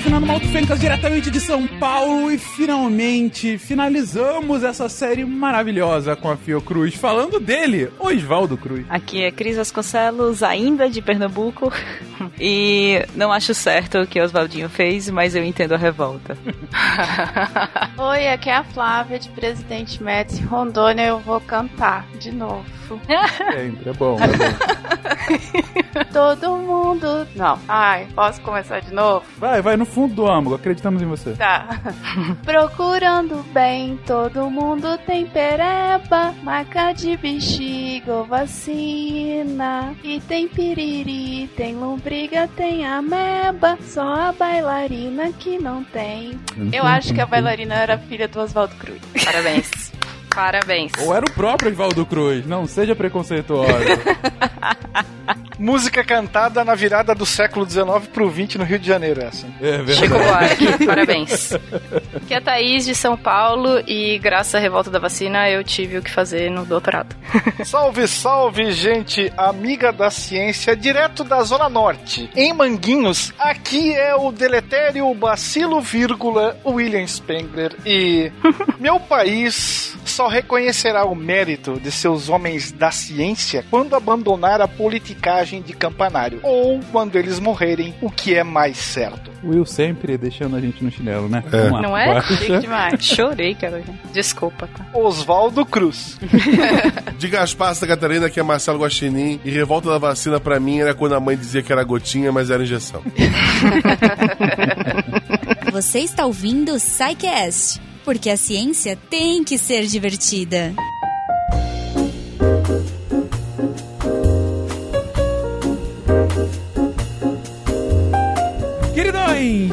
Fernando Malto Fencas, diretamente de São Paulo, e finalmente finalizamos essa série maravilhosa com a Fiocruz, falando dele, Oswaldo Cruz. Aqui é Cris Vasconcelos, ainda de Pernambuco, e não acho certo o que o Oswaldinho fez, mas eu entendo a revolta. Oi, aqui é a Flávia de Presidente Médici, Rondônia, eu vou cantar de novo. Sempre, é bom, é bom. Todo mundo. Não. Ai, posso começar de novo? Vai, vai no fundo do âmago, acreditamos em você. Tá. Procurando bem, todo mundo tem pereba, marca de bexiga ou vacina. E tem piriri, tem lombriga, tem ameba, só a bailarina que não tem. Eu acho que a bailarina era filha do Oswaldo Cruz. Parabéns. Parabéns. Ou era o próprio Oswaldo Cruz, não seja preconceituoso. Música cantada na virada do século XIX pro XX no Rio de Janeiro, essa. É verdade. Chico Buarque, parabéns. Aqui é a Thaís de São Paulo e graças à revolta da vacina eu tive o que fazer no doutorado. Salve, salve, gente amiga da ciência, direto da Zona Norte. Em Manguinhos, aqui é o deletério Bacilo, vírgula, William Spengler. E meu país só reconhecerá o mérito de seus homens da ciência quando abandonar a politicagem de campanário. Ou quando eles morrerem, o que é mais certo. Will sempre deixando a gente no chinelo, né? É. Não é? Chique demais. Chorei, cara. Desculpa, tá? Oswaldo Cruz. De Gaspar, Santa Catarina, que é Marcelo Guaxinim. E revolta da vacina pra mim era quando a mãe dizia que era gotinha, mas era injeção. Você está ouvindo o SciCast, porque a ciência tem que ser divertida. Queridões,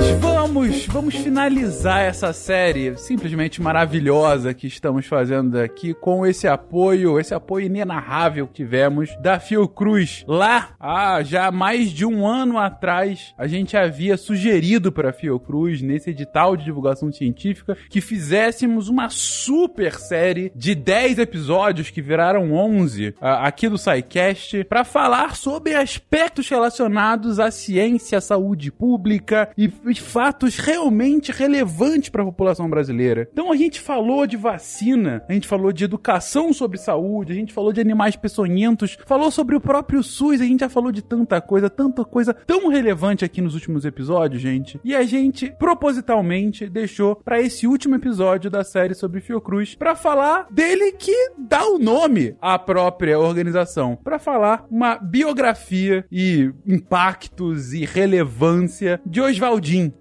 vamos, vamos finalizar essa série simplesmente maravilhosa que estamos fazendo aqui com esse apoio, esse apoio inenarrável que tivemos da Fiocruz. Lá, há já mais de um ano atrás, a gente havia sugerido para a Fiocruz, nesse edital de divulgação científica, que fizéssemos uma super série de 10 episódios que viraram 11 ah, aqui do SciCast para falar sobre aspectos relacionados à ciência, à saúde pública e, e fatos realmente relevantes para a população brasileira. Então a gente falou de vacina, a gente falou de educação sobre saúde, a gente falou de animais peçonhentos, falou sobre o próprio SUS, a gente já falou de tanta coisa, tanta coisa tão relevante aqui nos últimos episódios, gente. E a gente propositalmente deixou para esse último episódio da série sobre Fiocruz para falar dele que dá o nome à própria organização, para falar uma biografia e impactos e relevância de Oswaldinho,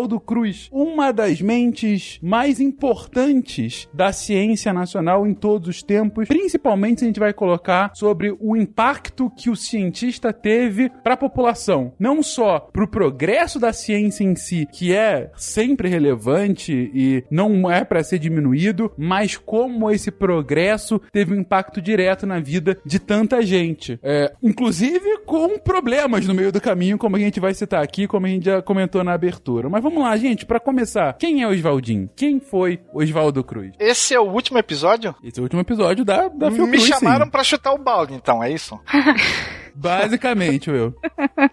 Oswaldo Cruz, uma das mentes mais importantes da ciência nacional em todos os tempos, principalmente se a gente vai colocar sobre o impacto que o cientista teve para a população, não só para o progresso da ciência em si, que é sempre relevante e não é para ser diminuído, mas como esse progresso teve um impacto direto na vida de tanta gente, É, inclusive com problemas no meio do caminho, como a gente vai citar aqui, como a gente já comentou na abertura. Mas vamos lá, gente, para começar, quem é Oswaldinho? Quem foi Oswaldo Cruz? Esse é o último episódio? Esse é o último episódio da, da Fiocruz, Me chamaram pra chutar o balde, então, é isso? Basicamente, Will.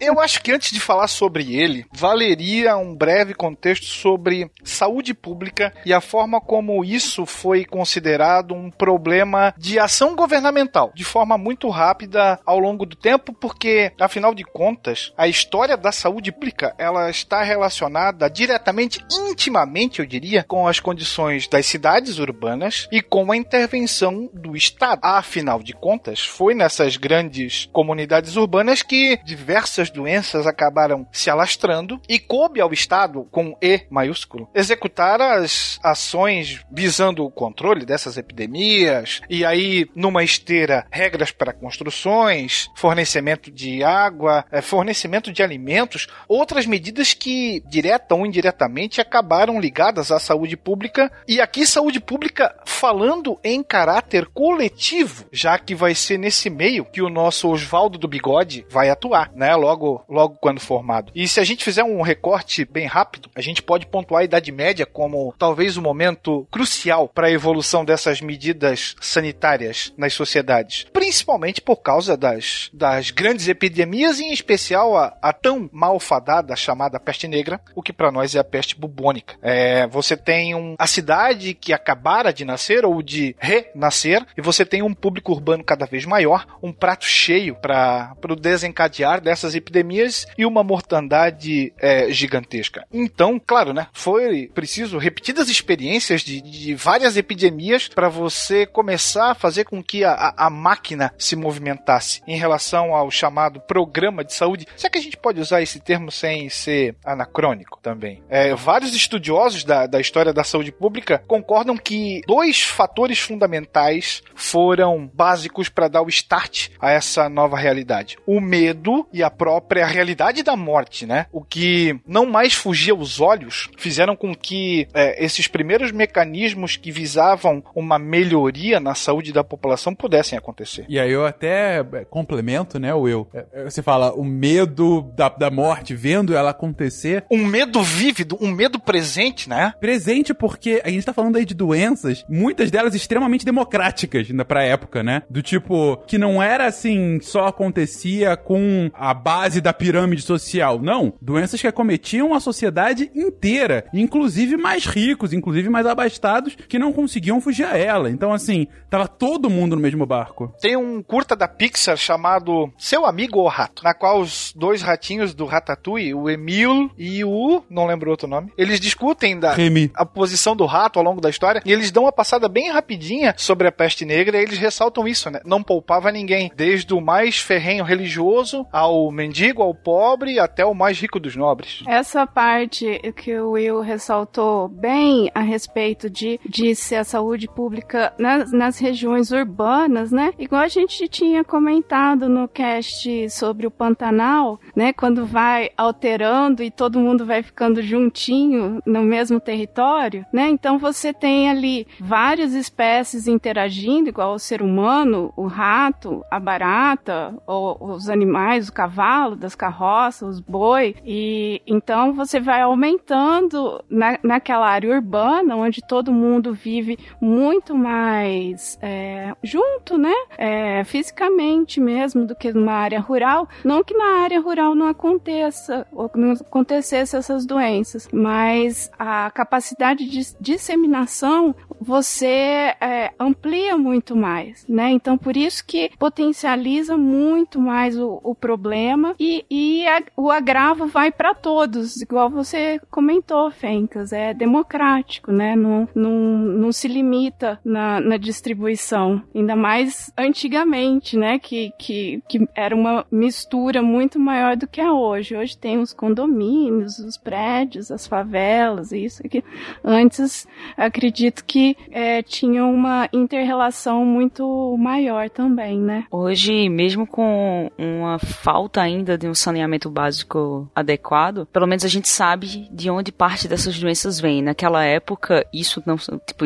Eu acho que antes de falar sobre ele, valeria um breve contexto sobre saúde pública e a forma como isso foi considerado um problema de ação governamental, de forma muito rápida ao longo do tempo, porque, afinal de contas, a história da saúde pública ela está relacionada diretamente, intimamente, eu diria, com as condições das cidades urbanas e com a intervenção do Estado. Afinal de contas, foi nessas grandes comunidades urbanas que diversas doenças acabaram se alastrando e coube ao Estado, com E maiúsculo, executar as ações visando o controle dessas epidemias e aí, numa esteira, regras para construções, fornecimento de água, eh, fornecimento de alimentos, outras medidas que, direta ou indiretamente, acabaram ligadas à saúde pública e aqui saúde pública falando em caráter coletivo, já que vai ser nesse meio que o nosso Oswaldo do bigode vai atuar, né? Logo, logo quando formado. E se a gente fizer um recorte bem rápido, a gente pode pontuar a Idade Média como talvez o momento crucial para a evolução dessas medidas sanitárias nas sociedades, principalmente por causa das, das grandes epidemias, e em especial a, a tão malfadada chamada peste negra, o que para nós é a peste bubônica. É, você tem um, a cidade que acabara de nascer ou de renascer, e você tem um público urbano cada vez maior, um prato cheio para o desencadear dessas epidemias e uma mortandade é, gigantesca. Então, claro, né? Foi preciso repetidas experiências de, de várias epidemias para você começar a fazer com que a, a, máquina se movimentasse em relação ao chamado programa de saúde. Será que a gente pode usar esse termo sem ser anacrônico também? É, vários estudiosos da, da história da saúde pública concordam que dois fatores fundamentais foram básicos para dar o start a essa nova realidade: o medo e a própria realidade da morte, né? O que não mais fugia aos olhos fizeram com que é, esses primeiros mecanismos que visavam uma melhoria na saúde da população pudessem acontecer. E aí eu até é, complemento, né, Will? É, é, você fala o medo da, da morte, vendo ela acontecer. Um medo vívido, um medo presente, né? Presente porque a gente tá falando aí de doenças, muitas delas extremamente democráticas ainda pra época, né? Do tipo, que não era assim, só acontecia com a base da pirâmide social. Não. Doenças que acometiam a sociedade inteira, inclusive mais ricos, inclusive mais abastados, que não conseguiam fugir a ela. Então, assim, tava todo mundo no mesmo barco. Tem um curta da Pixar chamado Seu Amigo ou Rato, na qual os dois ratinhos do Ratatouille, o Emil e o. não lembro outro nome, eles discutem da Remy. a posição do rato ao longo da história e eles dão uma passada bem rapidinha sobre a peste negra e eles ressaltam isso, né? Não poupava ninguém, desde o mais ferrenho religioso ao mendigo, ao pobre, até o mais rico dos nobres. Essa parte que o Will ressaltou bem a respeito de, de ser a saúde pública nas, nas regiões urbanas, né? Igual a gente tinha comentado no cast sobre o Pantanal, né? Quando vai alterando e todo mundo vai ficando juntinho no mesmo território, né? Então você tem ali várias espécies interagindo, igual o ser humano, o rato, a barata, os animais, o cavalo das carroças, os boi. E então você vai aumentando na, naquela área urbana, onde todo mundo vive muito mais é, junto, né? É, fisicamente mesmo, do que numa área rural. Não que na área rural não aconteça, ou não acontecesse essas doenças, mas a capacidade de disseminação você é, amplia muito mais, né? Então por isso que potencializa muito mais o, o problema e, e a, o agravo vai para todos, igual você comentou, Fencas, é democrático, né? Não, não, não se limita na, na distribuição, ainda mais antigamente, né? Que, que, que era uma mistura muito maior do que é hoje. Hoje tem os condomínios, os prédios, as favelas, isso aqui. Antes, acredito que é, tinha uma interrelação muito maior também, né? Hoje, mesmo com uma falta ainda de um saneamento básico adequado, pelo menos a gente sabe de onde parte dessas doenças vem. Naquela época, isso não, tipo,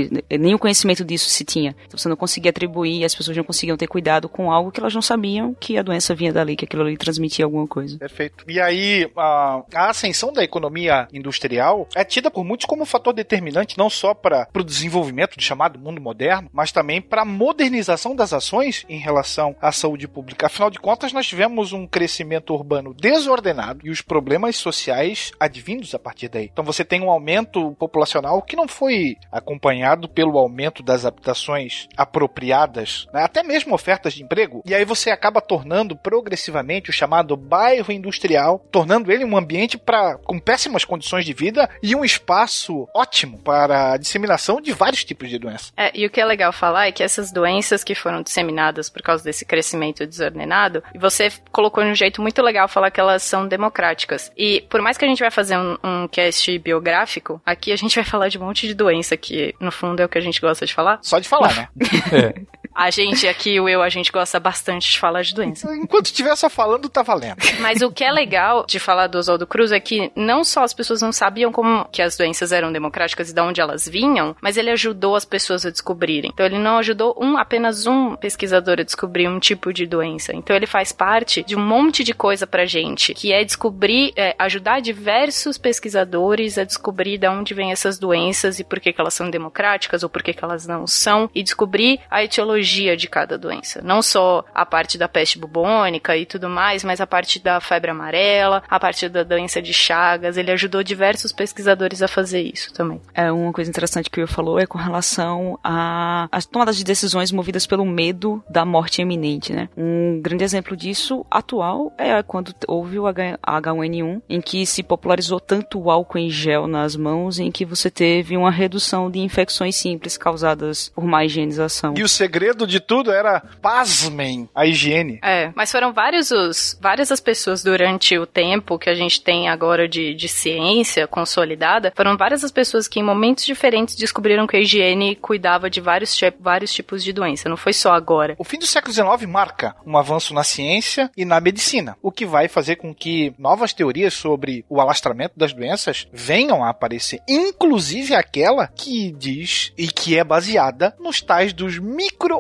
o conhecimento disso se tinha. Então, você não conseguia atribuir, as pessoas não conseguiam ter cuidado com algo que elas não sabiam que a doença vinha dali, que aquilo ali transmitia alguma coisa. Perfeito. E aí, a, a ascensão da economia industrial é tida por muitos como um fator determinante não só para o desenvolvimento do chamado mundo moderno, mas também para a modernização das ações em relação à saúde pública. Afinal de contas, nós tivemos um crescimento urbano desordenado e os problemas sociais advindos a partir daí. Então você tem um aumento populacional que não foi acompanhado pelo aumento das habitações apropriadas, né? até mesmo ofertas de emprego. E aí você acaba tornando progressivamente o chamado bairro industrial, tornando ele um ambiente para com péssimas condições de vida e um espaço ótimo para a disseminação de vários tipos de doenças. É, e o que é legal falar é que essas doenças que foram disseminadas por causa desse crescimento desordenado, você colocou de um jeito muito legal falar que elas são democráticas. E por mais que a gente vai fazer um, um cast biográfico, aqui a gente vai falar de um monte de doença que, no fundo, é o que a gente gosta de falar. Só de falar, né? É. A gente aqui, o eu, a gente gosta bastante de falar de doença. Enquanto estiver só falando, tá valendo. Mas o que é legal de falar do Oswaldo Cruz é que não só as pessoas não sabiam como que as doenças eram democráticas e de onde elas vinham, mas ele ajudou as pessoas a descobrirem. Então ele não ajudou um apenas um pesquisador a descobrir um tipo de doença. Então ele faz parte de um monte de coisa pra gente, que é descobrir, é, ajudar diversos pesquisadores a descobrir de onde vêm essas doenças e por que, que elas são democráticas ou por que, que elas não são, e descobrir a etiologia de cada doença. Não só a parte da peste bubônica e tudo mais, mas a parte da febre amarela, a parte da doença de Chagas. Ele ajudou diversos pesquisadores a fazer isso também. É uma coisa interessante que o falou é com relação às tomadas de decisões movidas pelo medo da morte iminente, né? Um grande exemplo disso atual é quando houve o H1N1, em que se popularizou tanto o álcool em gel nas mãos, em que você teve uma redução de infecções simples causadas por má higienização. E o segredo de tudo era, pasmem, a higiene. É, mas foram vários os, várias as pessoas durante o tempo que a gente tem agora de, de ciência consolidada, foram várias as pessoas que em momentos diferentes descobriram que a higiene cuidava de vários, vários tipos de doença, não foi só agora. O fim do século XIX marca um avanço na ciência e na medicina, o que vai fazer com que novas teorias sobre o alastramento das doenças venham a aparecer, inclusive aquela que diz e que é baseada nos tais dos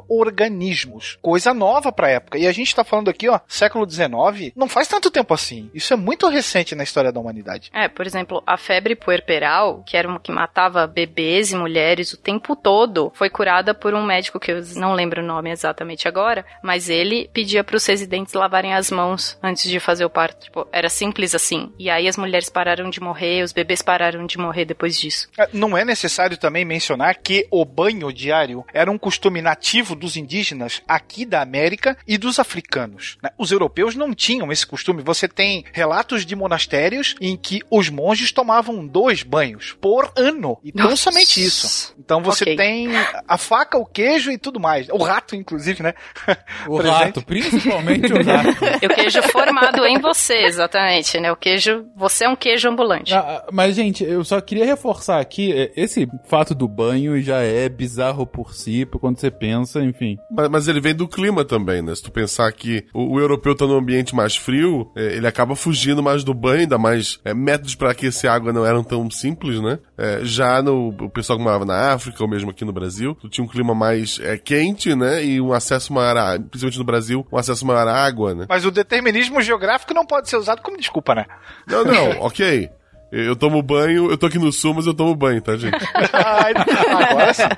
micro-organismos, coisa nova para a época. E a gente está falando aqui, ó, século XIX, não faz tanto tempo assim. Isso é muito recente na história da humanidade. É, por exemplo, a febre puerperal, que era uma que matava bebês e mulheres o tempo todo, foi curada por um médico que eu não lembro o nome exatamente agora, mas ele pedia para os residentes lavarem as mãos antes de fazer o parto. Tipo, era simples assim. E aí as mulheres pararam de morrer, os bebês pararam de morrer depois disso. É, não é necessário também mencionar que o banho diário era um costume nativo dos indígenas aqui da América e dos africanos. Né? Os europeus não tinham esse costume. Você tem relatos de monastérios em que os monges tomavam dois banhos por ano. E não somente isso. Então você okay. tem a faca, o queijo e tudo mais. O rato, inclusive, né? O rato, principalmente o rato. E o queijo formado em você, exatamente, né? O queijo, você é um queijo ambulante. Ah, mas, gente, eu só queria reforçar aqui, é, esse fato do banho já é bizarro por si, quando você pensa, enfim. Mas, mas ele vem do clima também, né? Se tu pensar que o, o europeu tá num ambiente mais frio, é, ele acaba fugindo mais do banho, ainda mais é, métodos para aquecer água não eram tão simples, né? É, já no o pessoal que morava na África, ou mesmo aqui no Brasil, tu tinha um clima mais é, quente, né? E um acesso maior, a, principalmente no Brasil, um acesso maior à água, né? Mas o determinismo geográfico não pode ser usado como desculpa, né? Não, não, ok. Eu tomo banho, eu tô aqui no sul, mas eu tomo banho, tá, gente? agora sim.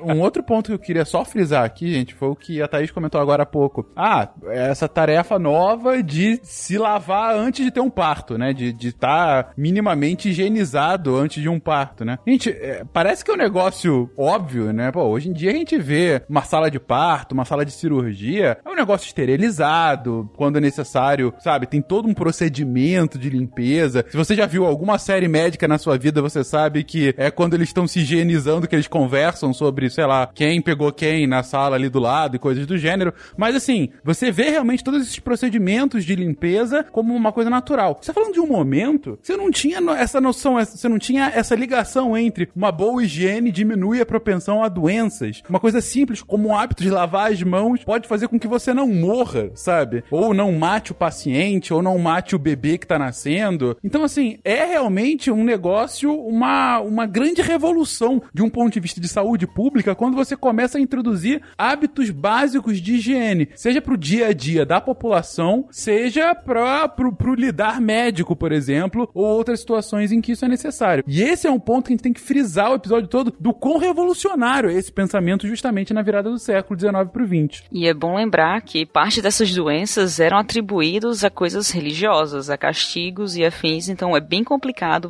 Um outro ponto que eu queria só frisar aqui, gente, foi o que a Thaís comentou agora há pouco. Ah, essa tarefa nova de se lavar antes de ter um parto, né? De estar tá minimamente higienizado antes de um parto, né? Gente, é, parece que é um negócio óbvio, né? Pô, hoje em dia a gente vê uma sala de parto, uma sala de cirurgia, é um negócio esterilizado, quando é necessário, sabe? Tem todo um procedimento de limpeza. Se você já viu alguma série médica na sua vida, você sabe que é quando eles estão se higienizando que eles conversam sobre, sei lá, quem pegou quem na sala ali do lado e coisas do gênero. Mas assim, você vê realmente todos esses procedimentos de limpeza como uma coisa natural. Você tá falando de um momento, você não tinha essa noção, você não tinha essa ligação entre uma boa higiene diminui a propensão a doenças. Uma coisa simples como o hábito de lavar as mãos pode fazer com que você não morra, sabe? Ou não mate o paciente, ou não mate o bebê que tá nascendo. Então, assim, é realmente um negócio, uma, uma grande revolução de um ponto de vista de saúde pública quando você começa a introduzir hábitos básicos de higiene, seja para o dia a dia da população, seja para o lidar médico, por exemplo, ou outras situações em que isso é necessário. E esse é um ponto que a gente tem que frisar o episódio todo do quão revolucionário é esse pensamento justamente na virada do século XIX para o XX. E é bom lembrar que parte dessas doenças eram atribuídos a coisas religiosas, a castigos e afins, então é bem complicado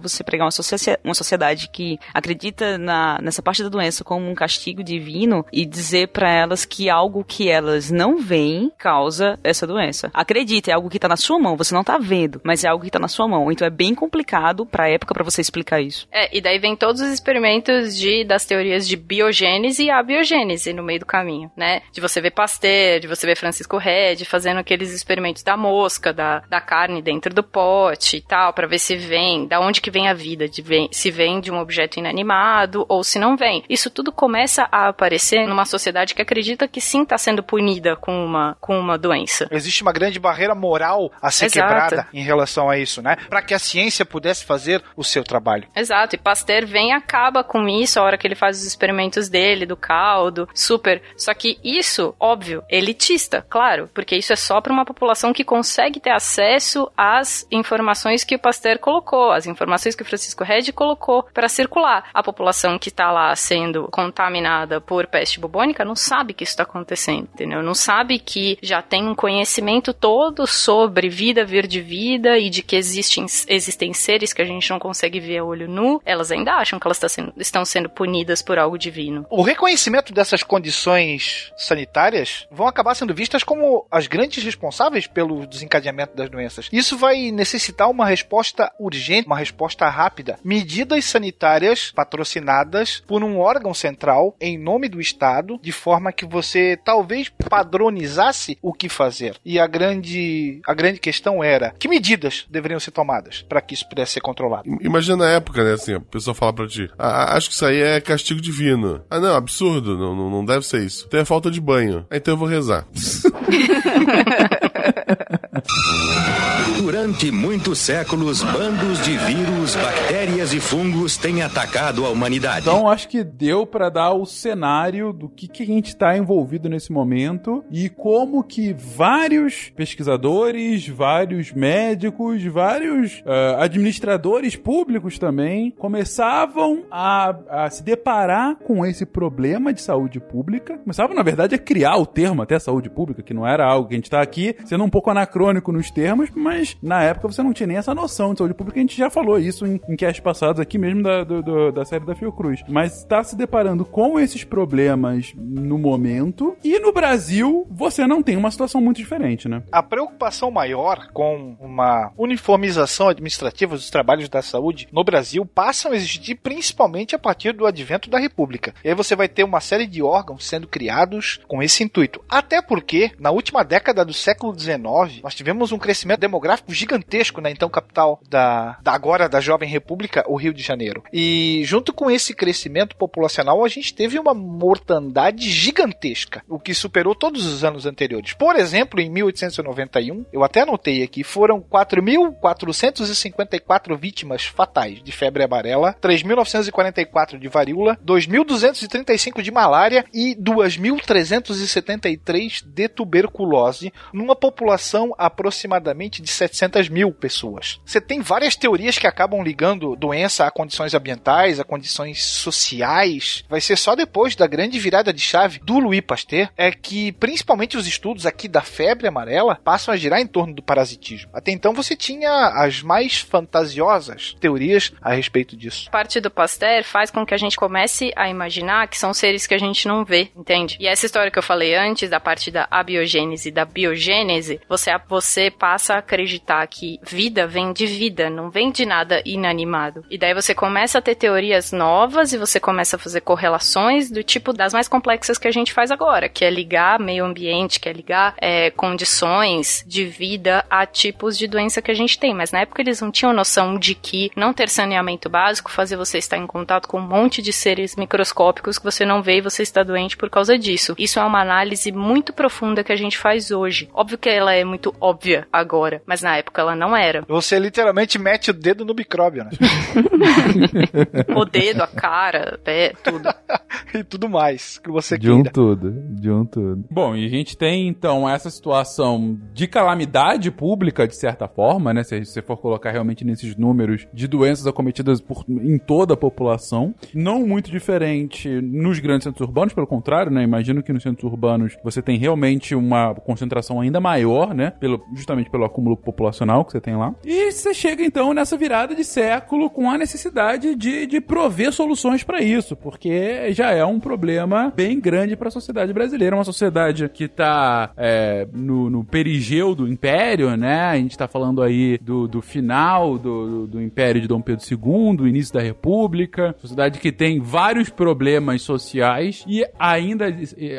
você pregar uma, uma sociedade que acredita na, nessa parte da doença como um castigo divino e dizer para elas que algo que elas não veem causa essa doença. Acredita, é algo que tá na sua mão, você não tá vendo, mas é algo que tá na sua mão. Então é bem complicado pra época para você explicar isso. É, e daí vem todos os experimentos de das teorias de biogênese e abiogênese no meio do caminho, né? De você ver Pasteur, de você ver Francisco Red fazendo aqueles experimentos da mosca, da, da carne dentro do pote e tal, para ver se vem vem, da onde que vem a vida, de vem, se vem de um objeto inanimado ou se não vem. Isso tudo começa a aparecer numa sociedade que acredita que sim está sendo punida com uma, com uma doença. Existe uma grande barreira moral a ser Exato. quebrada em relação a isso, né? Para que a ciência pudesse fazer o seu trabalho. Exato, e Pasteur vem e acaba com isso a hora que ele faz os experimentos dele, do caldo, super. Só que isso, óbvio, elitista, claro, porque isso é só para uma população que consegue ter acesso às informações que o Pasteur colocou, as informações que o Francisco Redd colocou para circular. A população que está lá sendo contaminada por peste bubônica não sabe que isso está acontecendo, entendeu? Não sabe que já tem um conhecimento todo sobre vida, vir de vida e de que existem, existem seres que a gente não consegue ver a olho nu. Elas ainda acham que elas tá sendo- estão sendo punidas por algo divino. O reconhecimento dessas condições sanitárias vão acabar sendo vistas como as grandes responsáveis pelo desencadeamento das doenças. Isso vai necessitar uma resposta urgente, uma resposta rápida. Medidas sanitárias patrocinadas por um órgão central em nome do Estado, de forma que você talvez padronizasse o que fazer. E a grande, a grande questão era que medidas deveriam ser tomadas para que isso pudesse ser controlado. Imagina na época, né, assim, a pessoa fala pra ti, ah, acho que isso aí é castigo divino. Ah, não, absurdo, não, não, não deve ser isso. Então é falta de banho. Ah, Então eu vou rezar. Durante muitos séculos, bandos de vírus, bactérias e fungos têm atacado a humanidade. Então acho que deu pra dar o cenário do que, que a gente está envolvido nesse momento e como que vários pesquisadores, vários médicos, vários ah, administradores públicos também começavam a, a se deparar com esse problema de saúde pública. Começavam, na verdade, a criar o termo até saúde pública, que não era algo que a gente está aqui sendo um pouco anacrônico nos termos, mas na época você não tinha nem essa noção de saúde pública. A gente já falou isso em, em casts passados aqui mesmo da, do- do- da série da Fiocruz. Mas está se deparando com esses problemas no momento. E no Brasil, você não tem uma situação muito diferente, né? A preocupação maior com uma uniformização administrativa dos trabalhos da saúde no Brasil passam a existir principalmente a partir do advento da República. E aí você vai ter uma série de órgãos sendo criados com esse intuito. Até porque, na última década do século XIX, nós tivemos um crescimento demográfico gigantesco na então capital da, da agora da jovem República, o Rio de Janeiro. E junto com esse crescimento populacional, a gente teve uma mortandade gigantesca, o que superou todos os anos anteriores. Por exemplo, em 1891, eu até anotei aqui, foram 4.454 vítimas fatais de febre amarela, 3.944 de varíola, 2.235 de malária e 2.373 de tuberculose, numa população aproximadamente de 700 mil pessoas. Você tem várias teorias que acabam ligando doença a condições ambientais, a condições sociais. Vai ser só depois da grande virada de chave do Louis Pasteur é que principalmente os estudos aqui da febre amarela passam a girar em torno do parasitismo. Até então você tinha as mais fantasiosas teorias a respeito disso. parte do Pasteur faz com que a gente comece a imaginar que são seres que a gente não vê, entende? E essa história que eu falei antes, da parte da abiogênese e da biogênese, você, você passa a acreditar que vida vem de vida, não vem de nada inanimado. E daí você começa a ter teorias novas e você começa a fazer correlações do tipo das mais complexas que a gente faz agora, que é ligar meio ambiente, que é ligar é, condições de vida a tipos de doença que a gente tem. Mas na época eles não tinham noção de que não ter saneamento básico fazia você estar em contato com um monte de seres microscópicos que você não vê e você está doente por causa disso. Isso é uma análise muito profunda que a gente faz hoje. Óbvio que ela é muito óbvia agora, mas na época ela não era. Você literalmente mete o dedo no micróbio, né? O dedo, a cara, o pé, tudo. e tudo mais que você De um queira. tudo, de um tudo. Bom, e a gente tem então essa situação de calamidade pública, de certa forma, né? Se você for colocar realmente nesses números de doenças acometidas por, em toda a população. Não muito diferente nos grandes centros urbanos, pelo contrário, né? Imagino que nos centros urbanos você tem realmente uma concentração ainda maior, né? Pelo, justamente pelo acúmulo populacional que você tem lá. E você chega então nessa virada de século com a necessidade de, de prover soluções para isso, porque já é um problema bem grande para a sociedade brasileira, uma sociedade que tá é, no, no perigeu do império, né? A gente tá falando aí do, do final do, do império de Dom Pedro II, início da República, sociedade que tem vários problemas sociais e ainda,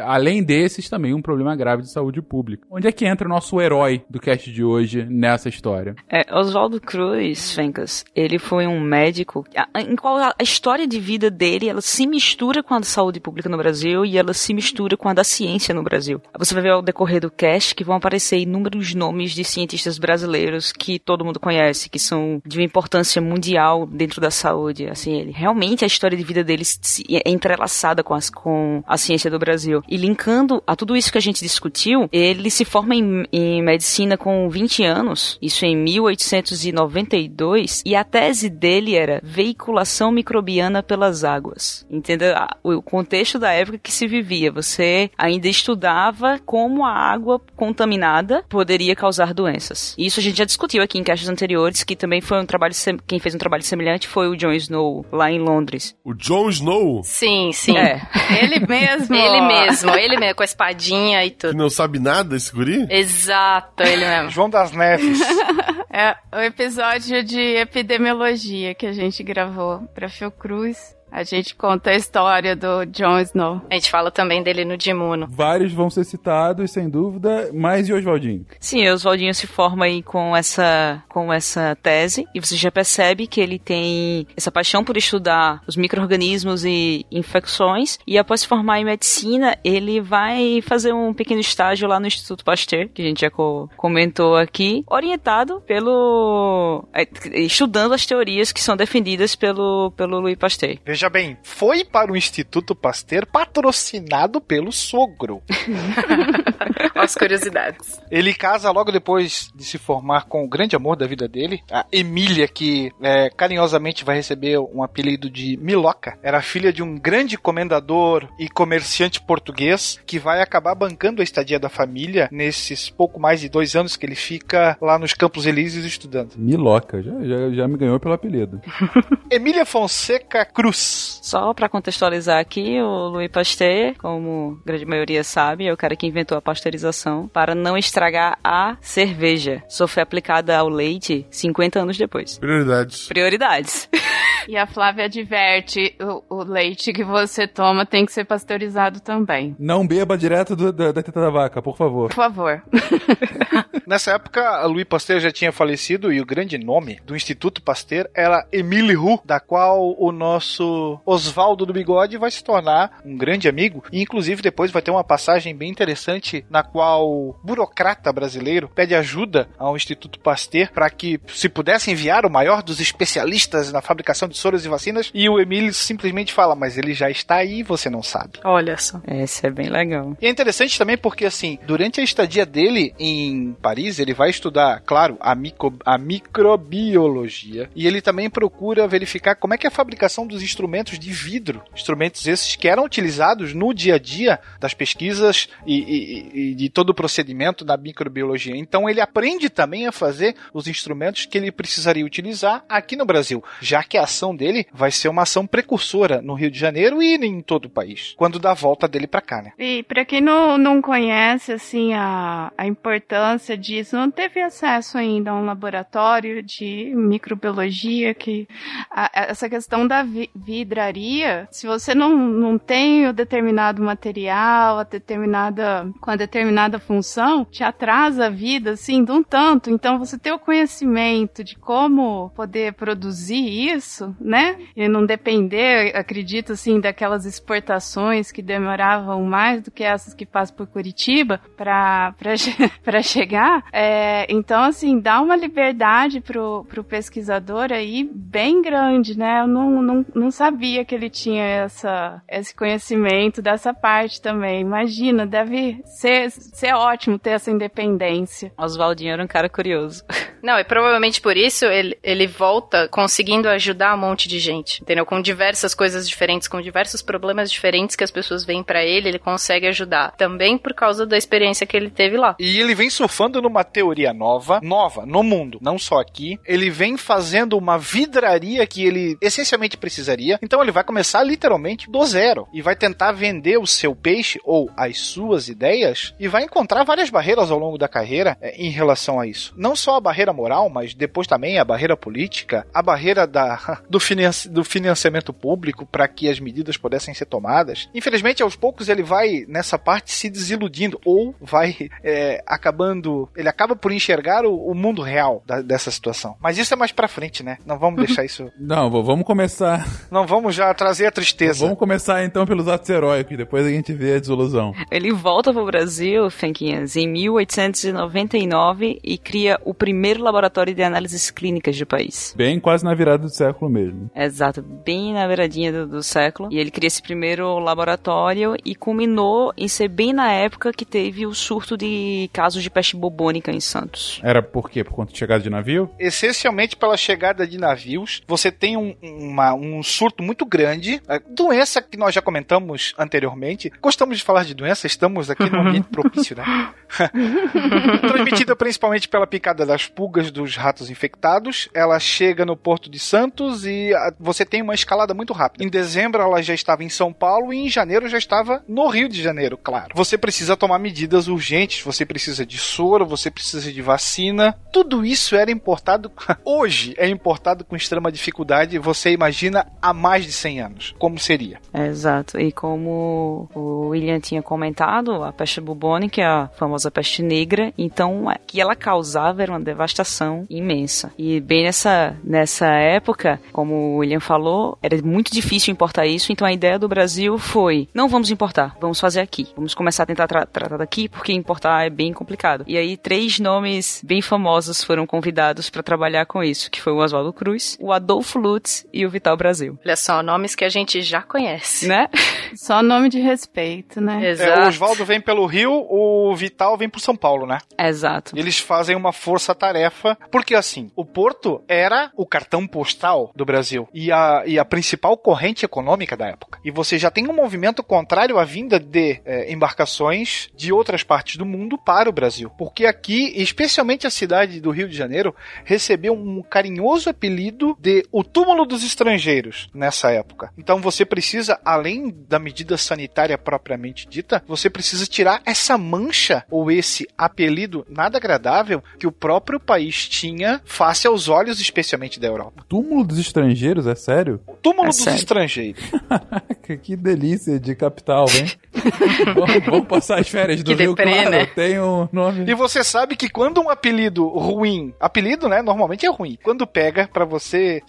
além desses, também um problema grave de saúde pública. Onde é que entra o nosso herói do cast de hoje nessa história. É, Oswaldo Cruz, Fencas, ele foi um médico a- em qual a história de vida dele, ela se mistura com a da saúde pública no Brasil e ela se mistura com a da ciência no Brasil. Você vai ver ao decorrer do cast que vão aparecer inúmeros nomes de cientistas brasileiros que todo mundo conhece, que são de uma importância mundial dentro da saúde. Assim, ele realmente a história de vida dele é entrelaçada com, as, com a ciência do Brasil. E linkando a tudo isso que a gente discutiu, ele se forma em, em medicina com 20 anos, isso em 1892, e a tese dele era veiculação microbiana pelas águas. Entendeu? A- O contexto da época que se vivia. Você ainda estudava como a água contaminada poderia causar doenças. Isso a gente já discutiu aqui em caixas anteriores, que também foi um trabalho, sem- quem fez um trabalho semelhante foi o John Snow, lá em Londres. O Jon Snow, Sim, sim. É. Ele mesmo. Ele mesmo, ele mesmo, com a espadinha e que tudo. não sabe nada, esse guri? Exato, ele mesmo. João das Neves. É o episódio de epidemiologia que a gente gravou pra Fiocruz. A gente conta a história do Jon Snow. A gente fala também dele no Dimuno. Vários vão ser citados, sem dúvida, mas e Oswaldinho? Sim, o Oswaldinho se forma aí com essa, com essa tese e você já percebe que ele tem essa paixão por estudar os micro-organismos e infecções e após se formar em medicina, ele vai fazer um pequeno estágio lá no Instituto Pasteur, que a gente já co- comentou aqui, orientado pelo... é, estudando as teorias que são defendidas pelo, pelo Louis Pasteur. Veja bem, foi para o Instituto Pasteur patrocinado pelo sogro. As curiosidades. Ele casa logo depois de se formar com o grande amor da vida dele, a Emília, que é, carinhosamente vai receber um apelido de Miloca. Era filha de um grande comendador e comerciante português que vai acabar bancando a estadia da família nesses pouco mais de dois anos que ele fica lá nos Campos Elíseos estudando. Miloca, já, já, já me ganhou pelo apelido. Emília Fonseca Cruz. Só para contextualizar aqui, o Louis Pasteur, como a grande maioria sabe, é o cara que inventou a pasteurização para não estragar a cerveja. Só foi aplicada ao leite 50 anos depois. Prioridades. Prioridades. E a Flávia adverte: o, o leite que você toma tem que ser pasteurizado também. Não beba direto do- da, da teta da vaca, por favor. Por favor. Nessa época, a Louis Pasteur já tinha falecido e o grande nome do Instituto Pasteur era Emile Roux, da qual o nosso Oswaldo do Bigode vai se tornar um grande amigo. E, inclusive, depois vai ter uma passagem bem interessante na qual o burocrata brasileiro pede ajuda ao Instituto Pasteur para que se pudesse enviar o maior dos especialistas na fabricação de soros e vacinas. E o Emile simplesmente fala, mas ele já está aí e você não sabe. Olha só. Esse é bem legal. E é interessante também porque, assim, durante a estadia dele em Paris, ele vai estudar, claro, a, micro, a microbiologia. E ele também procura verificar como é que é a fabricação dos instrumentos de vidro. Instrumentos esses que eram utilizados no dia a dia das pesquisas e, e- e de todo o procedimento da microbiologia. Então ele aprende também a fazer os instrumentos que ele precisaria utilizar aqui no Brasil, já que a ação dele vai ser uma ação precursora no Rio de Janeiro e em todo o país, quando dá a volta dele para cá, né? E pra quem não, não conhece, assim, a, a importância disso, não teve acesso ainda a um laboratório de microbiologia que a- essa questão da vi- vidraria, se você não, não tem o determinado material, a determinada, com a determinada função, te atrasa a vida, assim, de um tanto. Então, você ter o conhecimento de como poder produzir isso, né? E não depender, acredito, assim, daquelas exportações que demoravam mais do que essas que passam por Curitiba para chegar. É, então, assim, dá uma liberdade pro, pro pesquisador aí bem grande, né? Eu não, não, não sabia que ele tinha essa, esse conhecimento dessa parte também. Imagina, deve ser, ser ótimo ter essa independência. Oswaldinho era um cara curioso. Não, e provavelmente por isso ele, ele volta conseguindo ajudar um monte de gente, entendeu? Com diversas coisas diferentes, com diversos problemas diferentes que as pessoas veem pra ele, ele consegue ajudar. Também por causa da experiência que ele teve lá. E ele vem surfando numa teoria nova, nova, no mundo, não só aqui. Ele vem fazendo uma vidraria que ele essencialmente precisaria, dia. Então ele vai começar literalmente do zero e vai tentar vender o seu peixe ou as suas ideias e vai encontrar várias barreiras ao longo da carreira é, em relação a isso. Não só a barreira moral, mas depois também a barreira política, a barreira da, do, financi, do financiamento público para que as medidas pudessem ser tomadas. Infelizmente, aos poucos ele vai nessa parte se desiludindo ou vai é, acabando, ele acaba por enxergar o, o mundo real da, dessa situação. Mas isso é mais para frente, né? Não vamos deixar isso. Não, vamos começar. Não vamos já trazer a tristeza. Vamos começar então pelos atos heróicos, depois a gente vê a desilusão. Ele volta pro Brasil, Fenquinhas, em 1899 e cria o primeiro laboratório de análises clínicas do país. Bem quase na virada do século mesmo. Exato, bem na beiradinha do, do século. E ele cria esse primeiro laboratório e culminou em ser bem na época que teve o surto de casos de peste bubônica em Santos. Era por quê? Por conta de chegada de navio? Essencialmente pela chegada de navios, você tem um, uma, um surto muito grande. A doença que nós já comentamos anteriormente. Gostamos de falar de doença, estamos aqui no ambiente propício, né? Transmitida principalmente pela picada das pulgas dos ratos infectados. Ela chega no Porto de Santos e a, você tem uma escalada muito rápida. Em dezembro ela já estava em São Paulo e em janeiro já estava no Rio de Janeiro, claro. Você precisa tomar medidas urgentes, você precisa de soro, você precisa de vacina. Tudo isso era importado, hoje é importado com extrema dificuldade. Você imagina há mais de 100 anos. Como seria? Exato. E como o William tinha comentado, a peste bubônica é a famosa peste negra, então o que ela causava era uma devastação imensa. E bem nessa, nessa época, como o William falou, era muito difícil importar isso, então a ideia do Brasil foi: não vamos importar, vamos fazer aqui. Vamos começar a tentar tra tratar daqui, porque importar é bem complicado. E aí, três nomes bem famosos foram convidados para trabalhar com isso, que foi o Oswaldo Cruz, o Adolfo Lutz e o Vital Brasil. Olha só, nomes que a gente já conhece. Né? Só nome de respeito, né? É, o Oswaldo vem pelo Rio, o Vital vem pro São Paulo, né? Exato. Eles fazem uma força-tarefa, porque assim, o Porto era o cartão postal do Brasil e a, e a principal corrente econômica da época. E você já tem um movimento contrário à vinda de é, embarcações de outras partes do mundo para o Brasil. Porque aqui, especialmente a cidade do Rio de Janeiro, recebeu um carinhoso apelido de o túmulo dos estrangeiros nessa época. Então você precisa, além da medida sanitária propriamente dita, você precisa tirar essa mancha ou esse apelido nada agradável que o próprio país tinha face aos olhos, especialmente da Europa. Túmulo dos estrangeiros, é sério? O túmulo É dos sério. estrangeiros. que delícia de capital, hein? vamos, passar as férias do Que Rio, deprê, claro, né? tem um nome... E você sabe que quando um apelido ruim, apelido, né, normalmente é ruim. Quando pega pra você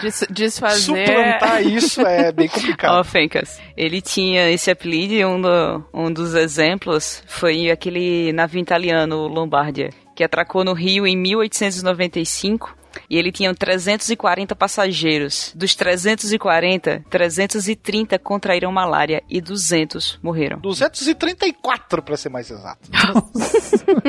Des- desfazer. Suplantar isso é bem Ó, complicado. Fencas, ele tinha esse apelido e um, do- um dos exemplos foi aquele navio italiano, Lombardia, que atracou no Rio em 1895 e ele tinha 340 passageiros. Dos 340, 330 contraíram malária e 200 morreram. 234 pra ser mais exato.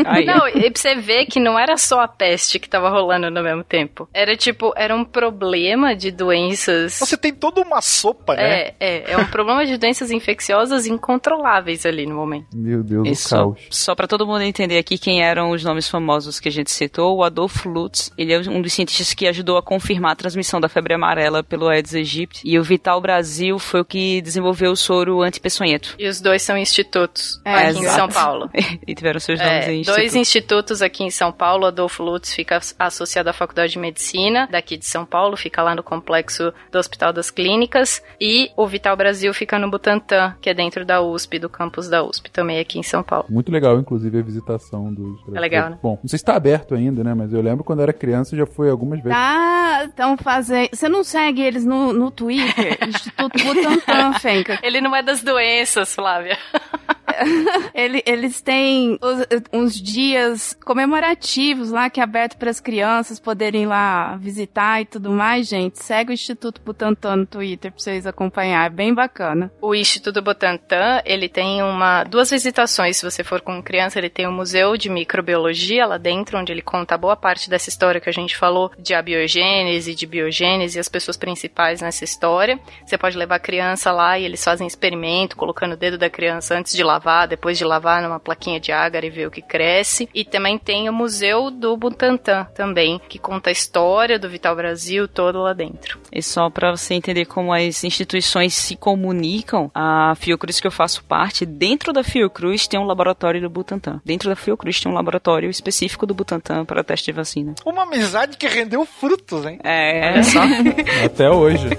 Aí, Não, e pra você ver que não era só a peste que tava rolando no mesmo tempo. Era tipo, era um problema de doenças. Você tem toda uma sopa, né? É, é, é um problema de doenças infecciosas incontroláveis ali no momento. Meu Deus, E o só, caos. só para todo mundo entender aqui quem eram os nomes famosos que a gente citou, o Adolfo Lutz, ele é um dos cientistas que ajudou a confirmar a transmissão da febre amarela pelo Aedes aegypti, e o Vital Brasil foi o que desenvolveu o soro antipeçonhento. E os dois são institutos É, aqui em exato. São Paulo. e tiveram seus nomes É, em dois instituto. institutos aqui em São Paulo. Adolfo Lutz fica as- associado à Faculdade de Medicina daqui de São Paulo, fica lá no complexo do Hospital das Clínicas. E o Vital Brasil fica no Butantã, que é dentro da USP, do campus da USP, também aqui em São Paulo. Muito legal, inclusive, a visitação dos... É legal, né? Bom, não sei se tá aberto ainda, né? Mas eu lembro quando eu era criança, já foi algumas vezes. Tá, estão fazendo. Você não segue eles no, no Twitter? Instituto Butantan, Fenca. Ele não é das doenças, Flávia. Ele- eles têm os- uns dias comemorativos lá que é aberto para as crianças poderem lá visitar e tudo mais, gente. Segue o Instituto Butantan no Twitter pra vocês acompanhar, é bem bacana. O Instituto Butantan, ele tem uma duas visitações. Se você for com criança, ele tem um museu de microbiologia lá dentro, onde ele conta boa parte dessa história que a gente falou de abiogênese, de biogênese e as pessoas principais nessa história. Você pode levar a criança lá e eles fazem experimento, colocando o dedo da criança antes de lavar lavar, depois de lavar numa plaquinha de ágara e ver o que cresce. E também tem o Museu do Butantan também, que conta a história do Vital Brasil todo lá dentro. E só para você entender como as instituições se comunicam, a Fiocruz que eu faço parte, dentro da Fiocruz tem um laboratório do Butantan. Dentro da Fiocruz tem um laboratório específico do Butantan para teste de vacina. Uma amizade que rendeu frutos, hein? É, olha só. Até hoje.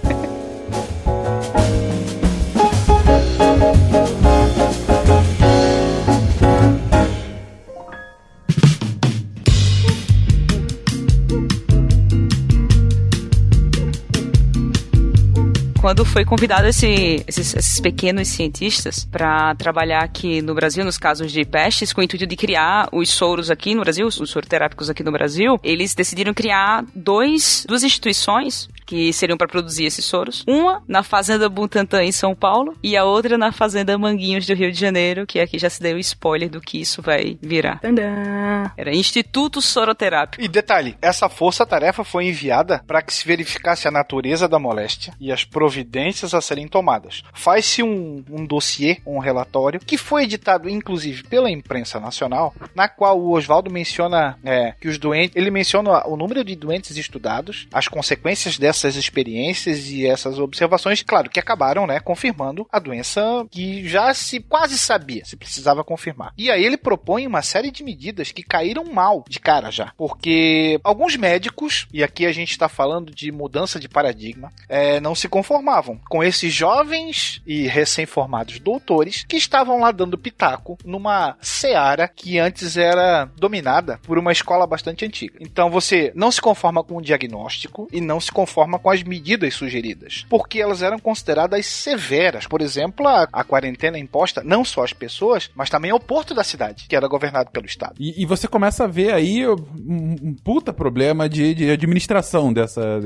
Quando foi convidado esse, esses, esses, pequenos cientistas para trabalhar aqui no Brasil, nos casos de pestes, com o intuito de criar os soros aqui no Brasil, os soroterápicos aqui no Brasil, eles decidiram criar dois, duas instituições que seriam para produzir esses soros. Uma na Fazenda Butantan em São Paulo e a outra na Fazenda Manguinhos do Rio de Janeiro, que aqui já se deu spoiler do que isso vai virar. Tadã! Era Instituto Soroterápico. E detalhe, essa força-tarefa foi enviada para que se verificasse a natureza da moléstia e as providências a serem tomadas. Faz-se um, um dossiê, um relatório, que foi editado inclusive pela imprensa nacional, na qual o Oswaldo menciona é, que os doentes, ele menciona o número de doentes estudados, as consequências dessa essas experiências e essas observações, claro, que acabaram, né, confirmando a doença que já se quase sabia, se precisava confirmar. E aí ele propõe uma série de medidas que caíram mal de cara já, porque alguns médicos, e aqui a gente está falando de mudança de paradigma, é, não se conformavam com esses jovens e recém-formados doutores que estavam lá dando pitaco numa seara que antes era dominada por uma escola bastante antiga. Então você não se conforma com o diagnóstico e não se conforma forma com as medidas sugeridas, porque elas eram consideradas severas. Por exemplo, a, a quarentena imposta não só às pessoas, mas também ao porto da cidade, que era governado pelo Estado. E, e você começa a ver aí um, um puta problema de, de administração dessa,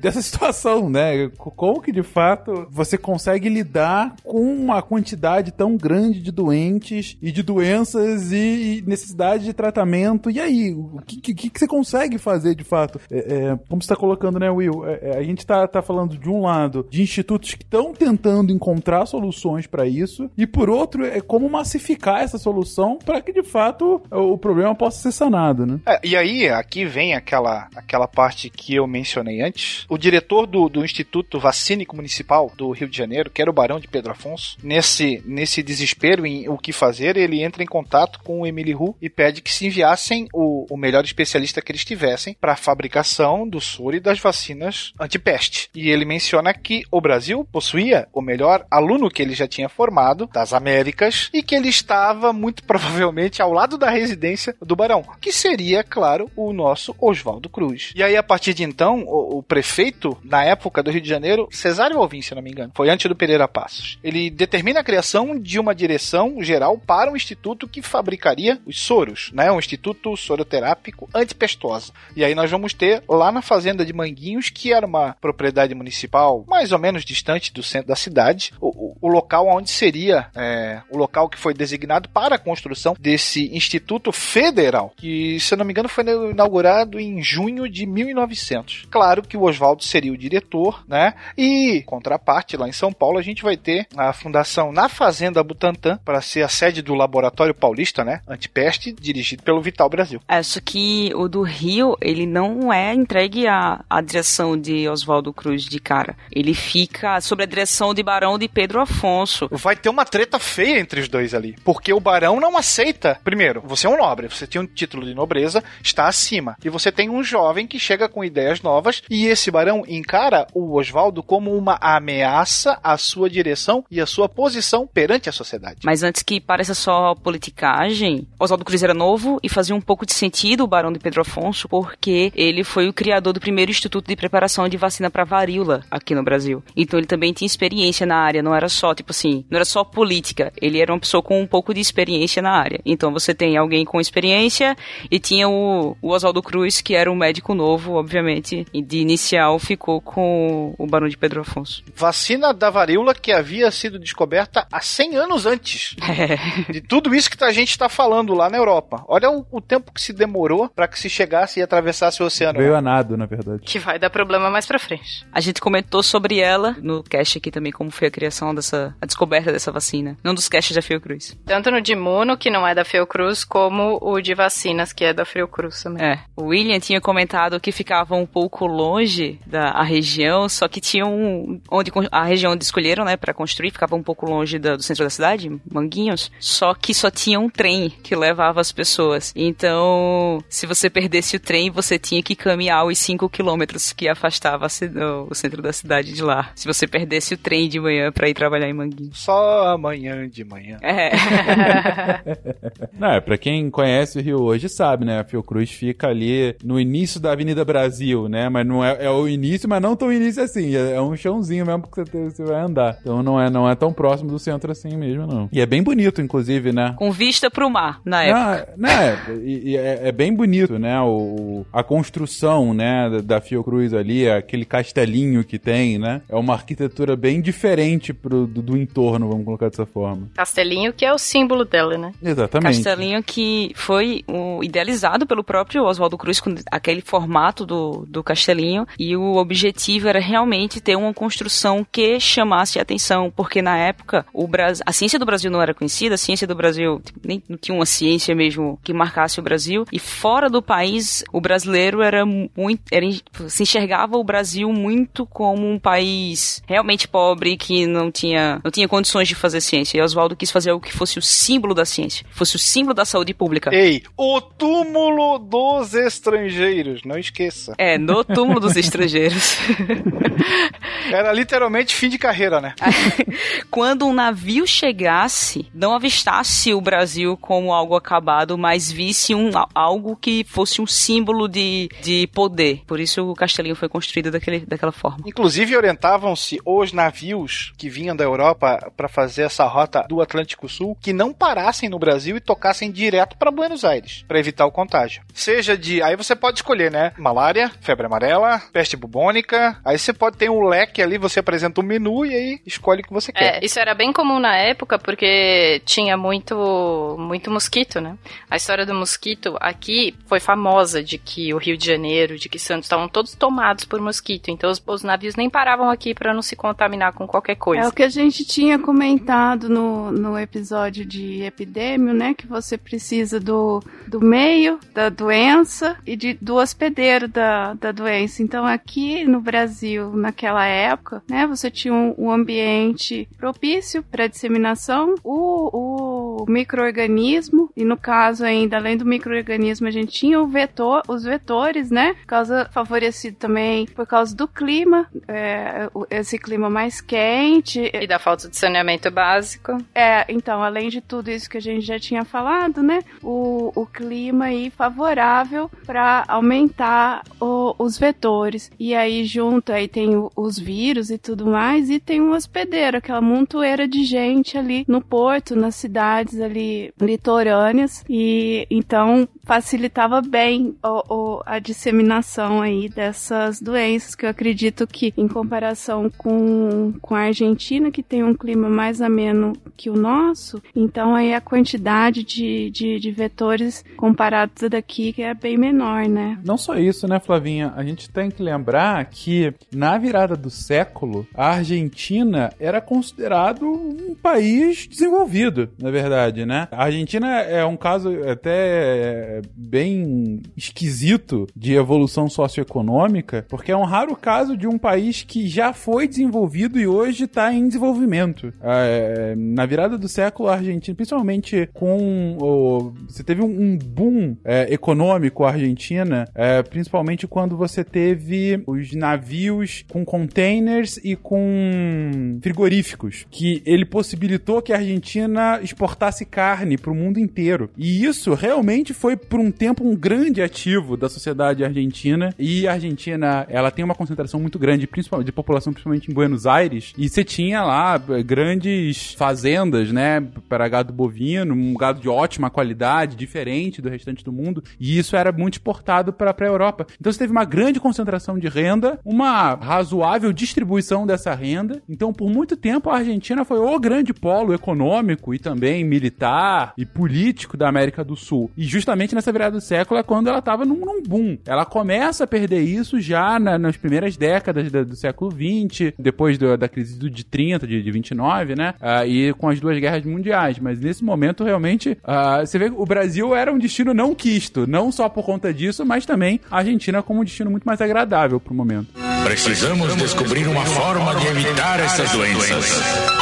dessa situação, né? Como que de fato você consegue lidar com uma quantidade tão grande de doentes e de doenças e, e necessidade de tratamento? E aí, o que, que, que você consegue fazer de fato? É, é, como você está colocando, né, Will? É, é, a gente tá, tá falando de um lado de institutos que estão tentando encontrar soluções para isso, e por outro, é como massificar essa solução para que de fato o problema possa ser sanado, né? É, e aí, aqui vem aquela, aquela parte que eu mencionei antes. O diretor do, do Instituto Vacínico Municipal do Rio de Janeiro, que era o Barão de Pedro Afonso, nesse, nesse desespero em o que fazer, ele entra em contato com o Emily Hu e pede que se enviassem o, o melhor especialista que eles tivessem para a fabricação do soro e das vacinas antipeste. E ele menciona que o Brasil possuía o melhor aluno que ele já tinha formado das Américas e que ele estava muito provavelmente ao lado da residência do Barão, que seria, claro, o nosso Oswaldo Cruz. E aí, a partir de então, o, o prefeito, na época do Rio de Janeiro, Cesário Alvim, se não me engano, foi antes do Pereira Passos, ele determina a criação de uma direção geral para um instituto que fabricaria os soros, né? Um instituto soroterápico antipestosa. E aí nós vamos ter lá na fazenda de Manguinhos, que era uma propriedade municipal mais ou menos distante do centro da cidade, o, o local onde seria é, o local que foi designado para a construção desse Instituto Federal, que, se eu não me engano, foi inaugurado em junho de 1900. Claro que o Oswaldo seria o diretor, né? E, contraparte, lá em São Paulo, a gente vai ter a fundação na Fazenda Butantan para ser a sede do Laboratório Paulista, né? Antipeste, dirigido pelo Vital Brasil. Acho que o do Rio, ele não é entregue à, à direção de de Oswaldo Cruz de cara. Ele fica sob a direção de Barão de Pedro Afonso. Vai ter uma treta feia entre os dois ali. Porque o Barão não aceita. Primeiro, você é um nobre, você tem um título de nobreza, está acima. E você tem um jovem que chega com ideias novas. E esse Barão encara o Oswaldo como uma ameaça à sua direção e à sua posição perante a sociedade. Mas antes que pareça só politicagem, Oswaldo Cruz era novo e fazia um pouco de sentido o Barão de Pedro Afonso, porque ele foi o criador do primeiro Instituto de Preparação de vacina para varíola aqui no Brasil. Então ele também tinha experiência na área, não era só, tipo assim, não era só política, ele era uma pessoa com um pouco de experiência na área. Então você tem alguém com experiência e tinha o, o Oswaldo Cruz, que era um médico novo, obviamente, e de inicial ficou com o Barão de Pedro Afonso. Vacina da varíola que havia sido descoberta há 100 anos antes é. de tudo isso que a gente está falando lá na Europa. Olha o, o tempo que se demorou para que se chegasse e atravessasse o oceano. Veio a nado, na verdade. Que vai dar problema tema mais pra frente. A gente comentou sobre ela no cast aqui também, como foi a criação dessa, a descoberta dessa vacina. Num dos casts da Fiocruz. Tanto no de imuno, que não é da Fiocruz, como o de vacinas, que é da Fiocruz também. É. O William tinha comentado que ficava um pouco longe da região, só que tinha um. Onde, a região onde escolheram, né, pra construir, ficava um pouco longe da- do centro da cidade, Manguinhos. Só que só tinha um trem que levava as pessoas. Então, se você perdesse o trem, você tinha que caminhar os 5 quilômetros que afastava a ci- o centro da cidade de lá. Se você perdesse o trem de manhã pra ir trabalhar em Manguinhos. Só amanhã de manhã. É. Não, é, pra quem conhece o Rio hoje sabe, né? A Fiocruz fica ali no início da Avenida Brasil, né? Mas não é, é o início, mas não tão início assim. É, é um chãozinho mesmo que você, você vai andar. Então não é, não é tão próximo do centro assim mesmo, não. E é bem bonito, inclusive, né? Com vista pro mar, na época. Não, né, e- e é, é bem bonito, né? O, a construção, né, da, da Fiocruz ali, aquele castelinho que tem, né? É uma arquitetura bem diferente pro, do, do entorno, vamos colocar dessa forma. Castelinho, que é o símbolo dela, né? Exatamente. Castelinho que foi um, idealizado pelo próprio Oswaldo Cruz com aquele formato do, do castelinho e o objetivo era realmente ter uma construção que chamasse a atenção, porque na época o Brasil, a ciência do Brasil não era conhecida, a ciência do Brasil tipo, nem tinha uma ciência mesmo que marcasse o Brasil e fora do país o brasileiro era muito era, se enxergava o Brasil muito como um país realmente pobre que não tinha não tinha condições de fazer ciência e Oswaldo quis fazer algo que fosse o símbolo da ciência, fosse o símbolo da saúde pública. Ei, o túmulo dos estrangeiros, não esqueça. É, no túmulo dos estrangeiros. Era literalmente fim de carreira, né? Quando um navio chegasse, não avistasse o Brasil como algo acabado, mas visse um, algo que fosse um símbolo de, de poder. Por isso o castelinho foi construído daquele, daquela forma. Inclusive orientavam-se os navios que vinham da Europa para fazer essa rota do Atlântico Sul que não parassem no Brasil e tocassem direto para Buenos Aires para evitar o contágio. Seja de, aí você pode escolher, né? Malária, febre amarela, peste bubônica. Aí você pode ter um leque ali, você apresenta um menu e aí escolhe o que você quer. É, isso era bem comum na época porque tinha muito muito mosquito, né? A história do mosquito aqui foi famosa de que o Rio de Janeiro, de que Santos estavam todos tomados por mosquito. Então os, os navios nem paravam aqui para não se contaminar com qualquer coisa. É o que a gente tinha comentado no, no episódio de epidêmio, né? Que você precisa do, do meio da doença e de, do hospedeiro da, da doença. Então, aqui no Brasil, naquela época, né? Você tinha um, um ambiente propício para disseminação, o, o microorganismo, e no caso ainda, além do microorganismo, a gente tinha o vetor, os vetores, né? Causa, favorecido também por causa do clima, é, esse clima mais quente, E da falta de saneamento básico. é, então, além de tudo isso que a gente já tinha falado, né? O, o clima aí favorável para aumentar o- os vetores. E aí, junto, aí tem o- os vírus e tudo mais, e tem um hospedeiro, aquela montoeira de gente ali no porto, nas cidades ali litorâneas. E então facilitava bem o- a disseminação aí dessas doenças, que eu acredito que, em comparação com, com a Argentina, que tem um clima mais ameno que o nosso, então aí a quantidade de, de, de vetores comparados daqui que é bem menor, né? Não só isso, né, Flavinha? A gente tem que lembrar que na virada do século, a Argentina era considerado um país desenvolvido, na verdade, né? A Argentina é um caso até bem esquisito de evolução socioeconômica, porque é um raro caso de um país que já foi desenvolvido e hoje está em desenvolvimento. É, na virada do século, a Argentina, principalmente com o, você teve um, um boom é, econômico a Argentina, é, principalmente quando você teve os navios com containers e com frigoríficos, que ele possibilitou que a Argentina exportasse carne para o mundo inteiro. E isso realmente foi por um tempo um grande ativo da sociedade argentina. E a Argentina, ela tem uma concentração muito grande, principalmente de população, principalmente em Buenos Aires. E você tinha lá eh, grandes fazendas, né, para gado bovino, um gado de ótima qualidade, diferente do restante do mundo. E isso era muito exportado para a Europa. Então você teve uma grande concentração de renda, uma razoável distribuição dessa renda. Então, por muito tempo, a Argentina foi o grande polo econômico e também militar e político da América do Sul. E justamente nessa virada do século é quando ela estava num, num, boom. Ela começa a perder isso já na, nas primeiras décadas do, do século XX, depois do, da crise do, de 30, de, de 29, né? Uh, e com as duas guerras mundiais. Mas nesse momento, realmente, uh, você vê que o Brasil era um destino não quisto, não só por conta disso, mas também a Argentina como um destino muito mais agradável pro momento. Precisamos descobrir uma forma de evitar essas doenças.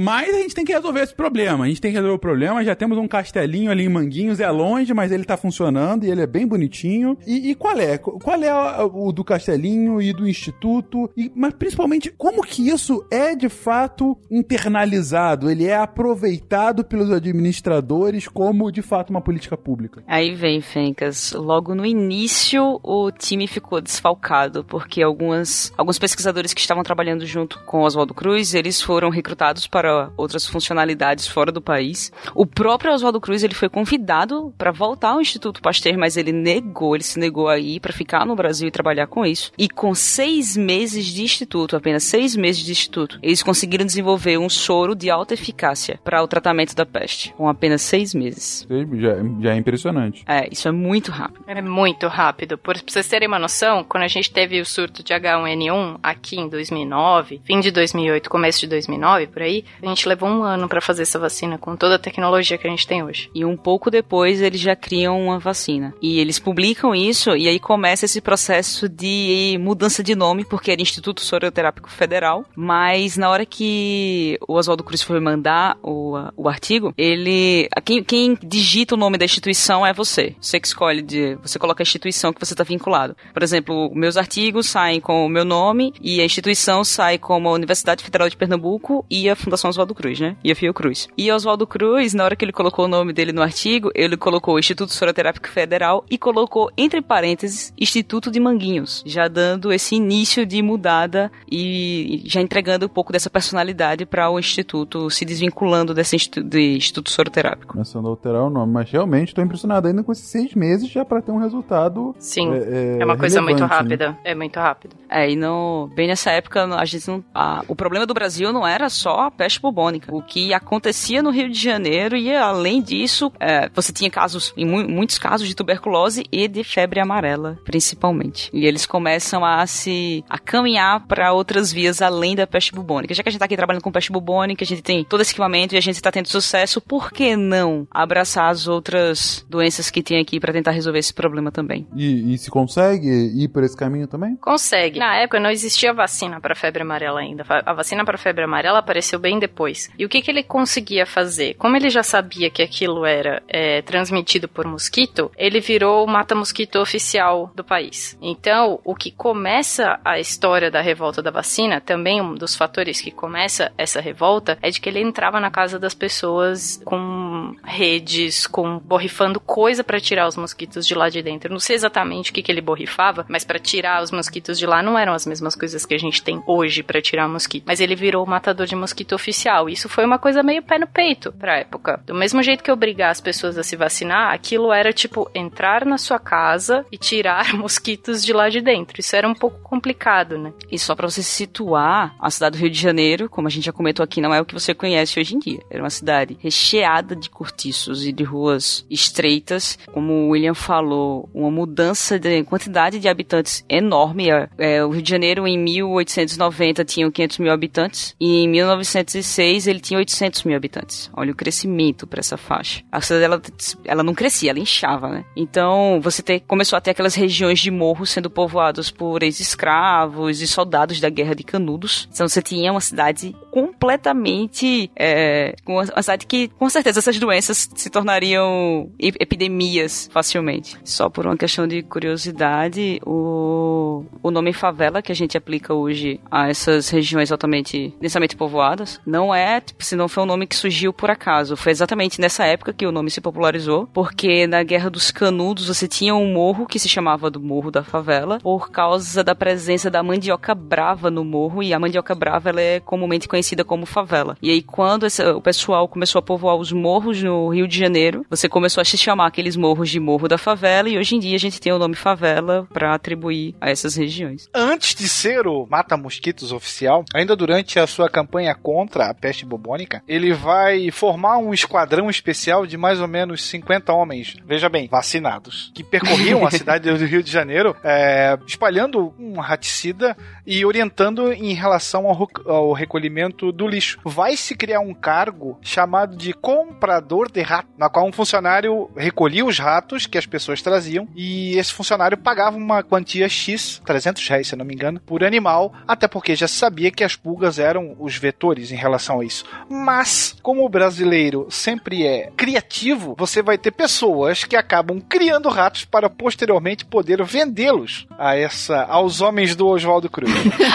Mas a gente tem que resolver esse problema. A gente tem que resolver o problema. Já temos um castelinho ali em Manguinhos, é longe, mas ele tá funcionando e ele é bem bonitinho. E, e qual é? Qual é o do castelinho e do instituto? E, mas principalmente, como que isso é de fato internalizado? Ele é aproveitado pelos administradores como de fato uma política pública? Aí vem, Fencas. Logo no início, o time ficou desfalcado, porque algumas, alguns pesquisadores que estavam trabalhando junto com Oswaldo Cruz, eles foram recrutados para para outras funcionalidades fora do país. O próprio Oswaldo Cruz ele foi convidado para voltar ao Instituto Pasteur, mas ele negou, ele se negou a ir para ficar no Brasil e trabalhar com isso. E com seis meses de instituto, apenas seis meses de instituto, eles conseguiram desenvolver um soro de alta eficácia para o tratamento da peste, com apenas seis meses. Já, já é impressionante. É, isso é muito rápido. É muito rápido. Por pra vocês terem uma noção, quando a gente teve o surto de H1N1 aqui em 2009, fim de 2008, começo de 2009, por aí, a gente levou um ano para fazer essa vacina com toda a tecnologia que a gente tem hoje. E um pouco depois eles já criam uma vacina. E eles publicam isso e aí começa esse processo de mudança de nome, porque era Instituto Soroterápico Federal, mas na hora que o Oswaldo Cruz foi mandar o, o artigo, ele quem, quem digita o nome da instituição é você. Você que escolhe de, você coloca a instituição que você está vinculado. Por exemplo, meus artigos saem com o meu nome e a instituição sai como a Universidade Federal de Pernambuco e a Fundação Oswaldo Cruz, né? E a Fiocruz. E Oswaldo Cruz, na hora que ele colocou o nome dele no artigo, ele colocou Instituto Soroterápico Federal e colocou, entre parênteses, Instituto de Manguinhos, já dando esse início de mudada e já entregando um pouco dessa personalidade para o Instituto, se desvinculando desse instituto, de Instituto Soroterápico. Começando a alterar o nome, mas realmente estou impressionado ainda com esses seis meses já para ter um resultado. Sim, é, é, é uma coisa muito né? rápida. Né? É muito rápido. É, e no, bem nessa época, a gente não. A, o problema do Brasil não era só a peste bubônica. O que acontecia no Rio de Janeiro e, além disso, é, você tinha casos, em mu muitos casos, de tuberculose e de febre amarela, principalmente. E eles começam a se a caminhar para outras vias além da peste bubônica. Já que a gente está aqui trabalhando com peste bubônica, a gente tem todo esse equipamento e a gente está tendo sucesso, por que não abraçar as outras doenças que tem aqui para tentar resolver esse problema também? E, e se consegue ir por esse caminho também? Consegue. Na época não existia vacina para febre amarela ainda. A vacina para febre amarela apareceu bem depois. E o que, que ele conseguia fazer? Como ele já sabia que aquilo era é, transmitido por mosquito, ele virou o mata-mosquito oficial do país. Então, o que começa a história da revolta da vacina, também um dos fatores que começa essa revolta, é de que ele entrava na casa das pessoas com redes, com borrifando coisa para tirar os mosquitos de lá de dentro. Não sei exatamente o que, que ele borrifava, mas para tirar os mosquitos de lá não eram as mesmas coisas que a gente tem hoje para tirar mosquito. Mas ele virou o matador de mosquito oficial isso foi uma coisa meio pé no peito pra época. Do mesmo jeito que obrigar as pessoas a se vacinar, aquilo era tipo entrar na sua casa e tirar mosquitos de lá de dentro. Isso era um pouco complicado, né? E só para você situar, a cidade do Rio de Janeiro, como a gente já comentou aqui, não é o que você conhece hoje em dia. Era uma cidade recheada de cortiços e de ruas estreitas. Como o William falou, uma mudança de quantidade de habitantes enorme. É, o Rio de Janeiro, em 1890, tinha 500 mil habitantes e em 1906 2006 ele tinha 800 mil habitantes. Olha o crescimento para essa faixa. A cidade ela, ela não crescia, ela inchava, né? Então você começou a ter aquelas regiões de morro sendo povoadas por ex-escravos e soldados da Guerra de Canudos. Então você tinha uma cidade completamente é, uma cidade que com certeza essas doenças se tornariam epidemias facilmente. Só por uma questão de curiosidade, o, o nome favela que a gente aplica hoje a essas regiões altamente densamente povoadas não é, tipo, se não foi um nome que surgiu por acaso. Foi exatamente nessa época que o nome se popularizou, porque na Guerra dos Canudos você tinha um morro que se chamava do Morro da Favela, por causa da presença da mandioca brava no morro, e a mandioca brava ela é comumente conhecida conhecida como favela. E aí, quando esse, o pessoal começou a povoar os morros no Rio de Janeiro, você começou a se chamar aqueles morros de Morro da Favela, e hoje em dia a gente tem o nome favela para atribuir a essas regiões. Antes de ser o mata-mosquitos oficial, ainda durante a sua campanha contra a peste bubônica, ele vai formar um esquadrão especial de mais ou menos 50 homens, veja bem, vacinados, que percorriam a cidade do Rio de Janeiro, é, espalhando um raticida e orientando em relação ao, ao recolhimento do lixo. Vai se criar um cargo chamado de comprador de rato, na qual um funcionário recolhia os ratos que as pessoas traziam e esse funcionário pagava uma quantia X, 300 reais, se não me engano, por animal, até porque já sabia que as pulgas eram os vetores em relação a isso. Mas, como o brasileiro sempre é criativo, você vai ter pessoas que acabam criando ratos para posteriormente poder vendê-los a essa aos homens do Oswaldo Cruz.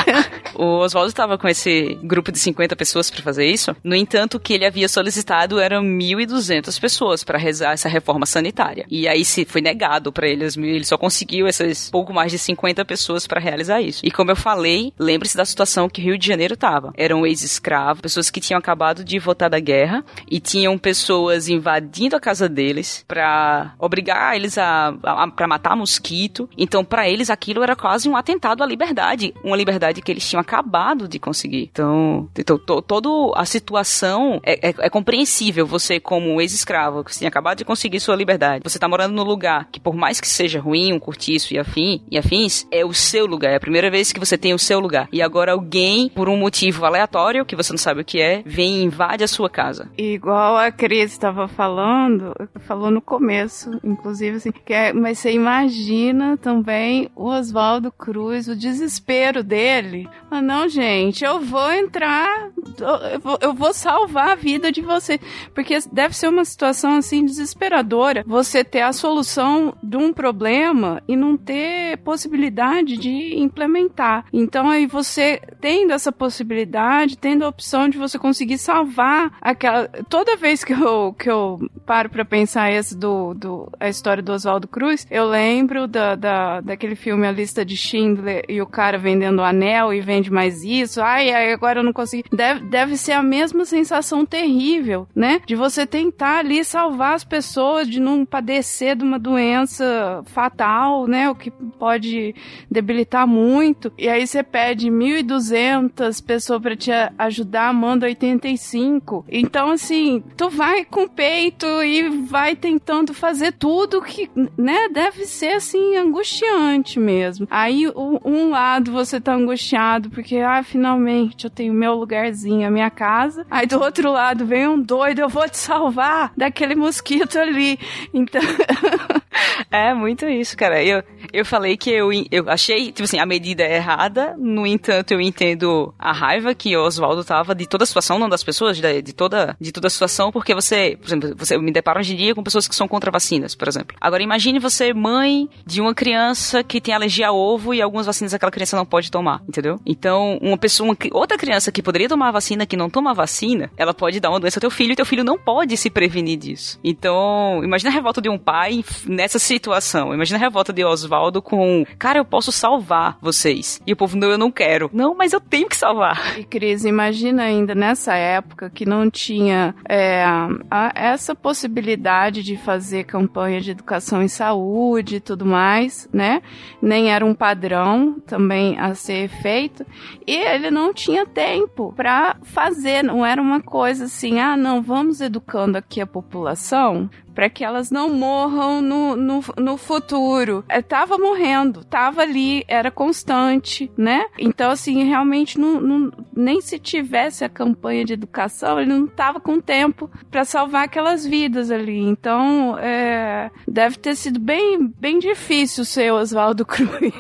o Oswaldo estava com esse grupo de 50 pessoas para fazer isso. No entanto, o que ele havia solicitado eram 1.200 pessoas para realizar essa reforma sanitária. E aí se foi negado para eles, ele só conseguiu essas pouco mais de 50 pessoas para realizar isso. E como eu falei, lembre-se da situação que Rio de Janeiro estava. Eram ex-escravos, pessoas que tinham acabado de voltar da guerra e tinham pessoas invadindo a casa deles para obrigar eles a, a para matar mosquito. Então, para eles aquilo era quase um atentado à liberdade, uma liberdade que eles tinham acabado de conseguir. Então, então to, toda a situação é, é, é compreensível. Você como ex-escravo que tinha acabado de conseguir sua liberdade, você tá morando no lugar que por mais que seja ruim, um cortiço e afim e afins, é o seu lugar. É a primeira vez que você tem o seu lugar. E agora alguém, por um motivo aleatório que você não sabe o que é, vem e invade a sua casa. Igual a Cris estava falando, falou no começo, inclusive assim, que é, mas você imagina também o Oswaldo Cruz, o desespero dele. Ah, não, gente, eu vou entrar, eu vou, salvar a vida de você. Porque deve ser uma situação assim desesperadora você ter a solução de um problema e não ter possibilidade de implementar. Então aí você tendo essa possibilidade, tendo a opção de você conseguir salvar aquela. Toda vez que eu, que eu paro para pensar esse do, do a história do Oswaldo Cruz, eu lembro da, da, daquele filme A Lista de Schindler e o cara vendendo o anel e mais isso. Ai, agora eu não consegui. Deve, deve ser a mesma sensação terrível, né? De você tentar ali salvar as pessoas de não padecer de uma doença fatal, né? O que pode debilitar muito. E aí você pede 1.200 pessoas para te ajudar, manda 85. Então, assim, tu vai com peito e vai tentando fazer tudo que, né? Deve ser, assim, angustiante mesmo. Aí, um lado você tá angustiado porque, ah, finalmente eu tenho meu lugarzinho, a minha casa. Aí do outro lado vem um doido, eu vou te salvar daquele mosquito ali. Então. é muito isso, cara. Eu, eu falei que eu, eu achei, tipo assim, a medida é errada, no entanto, eu entendo a raiva que o Oswaldo tava de toda a situação, não das pessoas, de, de, toda, de toda a situação, porque você, por exemplo, você me depara hoje em dia com pessoas que são contra vacinas, por exemplo. Agora, imagine você, mãe de uma criança que tem alergia a ovo e algumas vacinas aquela criança não pode tomar, entendeu? Então, uma pessoa, uma, outra criança que poderia tomar vacina, que não toma vacina, ela pode dar uma doença ao teu filho e teu filho não pode se prevenir disso. Então, imagina a revolta de um pai nessa situação. Imagina a revolta de Oswaldo com, cara, eu posso salvar vocês. E o povo, não, eu não quero. Não, mas eu tenho que salvar. E Cris, imagina ainda nessa época que não tinha é, a, essa possibilidade de fazer campanha de educação em saúde e tudo mais, né? Nem era um padrão também a ser feito. E ele não tinha tempo para fazer, não era uma coisa assim, ah, não, vamos educando aqui a população para que elas não morram no, no, no futuro. É, tava morrendo, tava ali, era constante, né? Então, assim, realmente, não, não, nem se tivesse a campanha de educação, ele não tava com tempo para salvar aquelas vidas ali. Então, é, deve ter sido bem, bem difícil ser Oswaldo Cruz.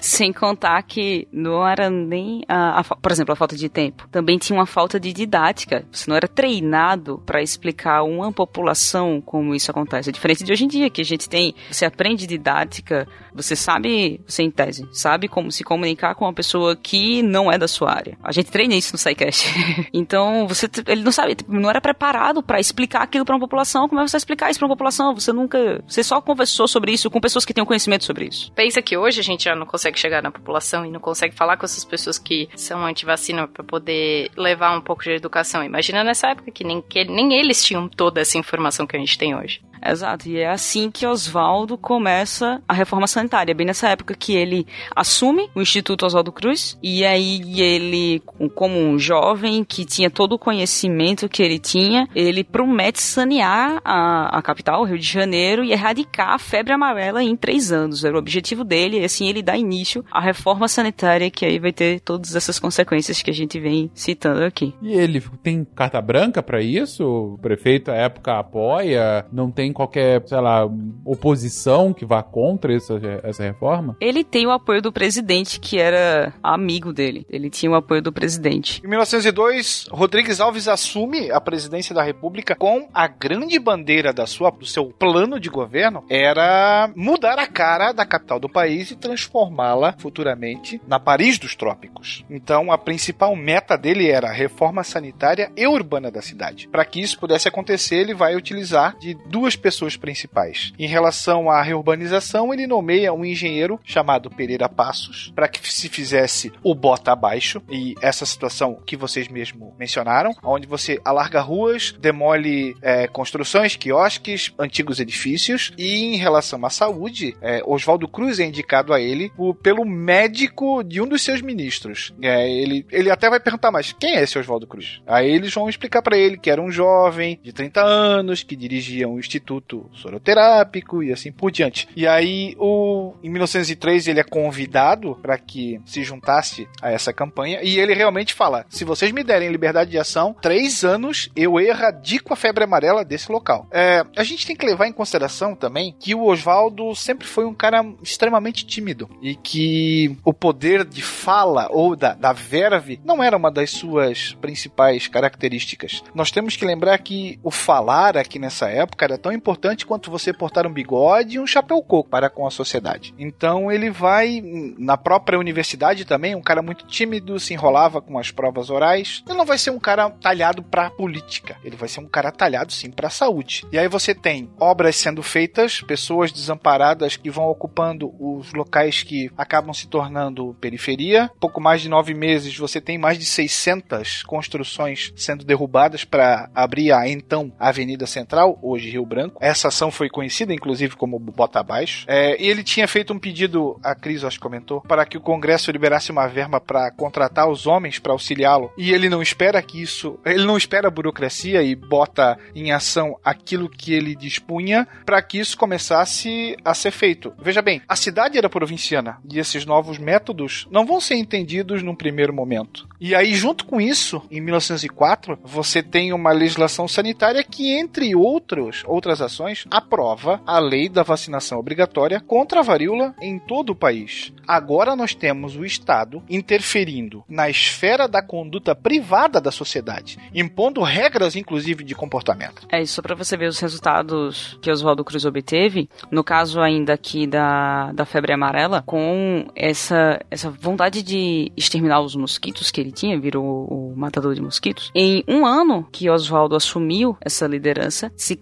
Sem contar que não era nem, a, a, por exemplo, a falta de tempo. Também tinha uma falta de didática. Você não era treinado para explicar uma população com como isso acontece. É diferente de hoje em dia, que a gente tem, você aprende didática, você sabe, você em tese, sabe como se comunicar com uma pessoa que não é da sua área. A gente treina isso no SciCast. então, você, ele não sabe, tipo, não era preparado para explicar aquilo para uma população. Como é que você vai explicar isso para uma população? Você nunca, você só conversou sobre isso com pessoas que têm conhecimento sobre isso. Pensa que hoje a gente já não consegue chegar na população e não consegue falar com essas pessoas que são anti-vacina para poder levar um pouco de educação. Imagina nessa época que nem, que nem eles tinham toda essa informação que a gente tem hoje. Exato, e é assim que Oswaldo começa a reforma sanitária, bem nessa época que ele assume o Instituto Oswaldo Cruz, e aí ele, como um jovem que tinha todo o conhecimento que ele tinha, ele promete sanear a, a capital, o Rio de Janeiro, e erradicar a febre amarela em três anos. Era o objetivo dele, e assim ele dá início à reforma sanitária, que aí vai ter todas essas consequências que a gente vem citando aqui. E ele tem carta branca para isso? O prefeito à época apoia? Não tem qualquer, sei lá, oposição que vá contra essa, essa reforma? Ele tem o apoio do presidente, que era amigo dele. Ele tinha o apoio do presidente. Em 1902, Rodrigues Alves assume a presidência da República com a grande bandeira da sua, do seu plano de governo era mudar a cara da capital do país e transformá-la futuramente na Paris dos trópicos. Então, a principal meta dele era a reforma sanitária e urbana da cidade. Para que isso pudesse acontecer, ele vai utilizar de duas pessoas principais. Em relação à reurbanização, ele nomeia um engenheiro chamado Pereira Passos para que se fizesse o bota abaixo e essa situação que vocês mesmo mencionaram, onde você alarga ruas, demole é, construções, quiosques, antigos edifícios e em relação à saúde, é, Oswaldo Cruz é indicado a ele o, pelo médico de um dos seus ministros. É, ele, ele até vai perguntar, mas quem é esse Oswaldo Cruz? Aí eles vão explicar para ele que era um jovem de 30 anos que dirigia um instituto soroterápico e assim por diante. E aí, o, em 1903, ele é convidado para que se juntasse a essa campanha e ele realmente fala: se vocês me derem liberdade de ação, três anos eu erradico a febre amarela desse local. É, a gente tem que levar em consideração também que o Oswaldo sempre foi um cara extremamente tímido e que o poder de fala ou da, da verve não era uma das suas principais características. Nós temos que lembrar que o falar aqui nessa época era tão importante quanto você portar um bigode e um chapéu coco para com a sociedade. Então ele vai na própria universidade também, um cara muito tímido, se enrolava com as provas orais. Ele não vai ser um cara talhado para política, ele vai ser um cara talhado sim para saúde. E aí você tem obras sendo feitas, pessoas desamparadas que vão ocupando os locais que acabam se tornando periferia. Pouco mais de nove meses você tem mais de 600 construções sendo derrubadas para abrir a então Avenida Central, hoje Rio Branco. Essa ação foi conhecida, inclusive, como Bota Abaixo. É, e ele tinha feito um pedido, a Cris acho que comentou, para que o Congresso liberasse uma verba para contratar os homens para auxiliá-lo. E ele não espera que isso, ele não espera a burocracia e bota em ação aquilo que ele dispunha para que isso começasse a ser feito. Veja bem, a cidade era provinciana e esses novos métodos não vão ser entendidos num primeiro momento. E aí, junto com isso, em 1904, você tem uma legislação sanitária que, entre outros, outras ações, aprova a lei da vacinação obrigatória contra a varíola em todo o país. Agora nós temos o Estado interferindo na esfera da conduta privada da sociedade, impondo regras, inclusive, de comportamento. É isso para você ver os resultados que Oswaldo Cruz obteve, no caso ainda aqui da, da febre amarela, com essa, essa vontade de exterminar os mosquitos que ele tinha, virou o matador de mosquitos. Em um ano que Oswaldo assumiu essa liderança, se,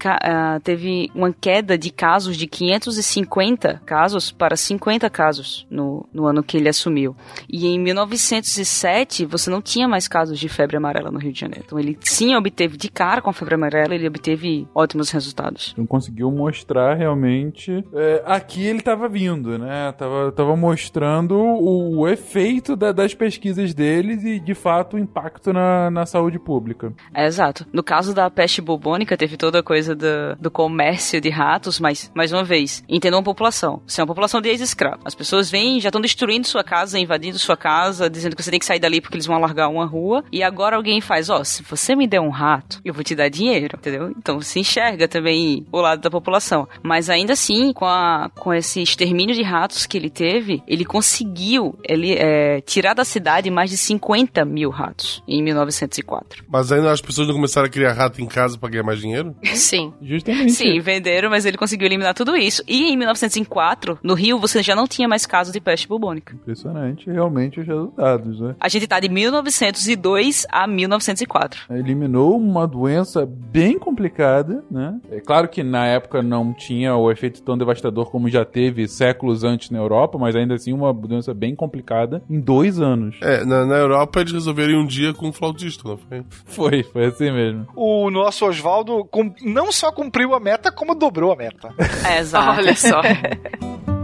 teve uma queda de casos de 550 casos para 50 casos no, no ano que ele assumiu. E em 1907, você não tinha mais casos de febre amarela no Rio de Janeiro. Então ele sim obteve de cara com a febre amarela, ele obteve ótimos resultados. Então conseguiu mostrar realmente. É, aqui ele estava vindo, né? Tava, tava mostrando o, o efeito da, das pesquisas deles e de fato o impacto na, na saúde pública. É, exato. No caso da peste bubônica, teve toda a coisa do, do comércio de ratos, mas, mais uma vez, entendam a população. Você é uma população de ex-escravo. As pessoas vêm, já estão destruindo sua casa, invadindo sua casa, dizendo que você tem que sair dali porque eles vão alargar uma rua. E agora alguém faz, ó, oh, se você me der um rato, eu vou te dar dinheiro, entendeu? Então se enxerga também o lado da população. Mas ainda assim, com, a, com esse extermínio de ratos que ele teve, ele conseguiu ele, é, tirar da cidade mais de 50 mil ratos em 1904. Mas ainda as pessoas não começaram a criar rato em casa para ganhar mais dinheiro? Sim. Justamente. Sim, venderam, mas ele conseguiu eliminar tudo isso. E em 1904, no Rio, você já não tinha mais casos de peste bubônica. Impressionante, realmente, os resultados, né? A gente tá de 1902 a 1904. Eliminou uma doença bem complicada, né? É claro que na época não tinha o efeito tão devastador como já teve séculos antes na Europa, mas ainda assim uma doença bem complicada em dois anos. É, na, na Europa eles resolveram um dia com um flautista, não foi? Foi, foi assim mesmo. O nosso Oswaldo não só cumpriu a meta, como dobrou a meta. É, exato. Olha só.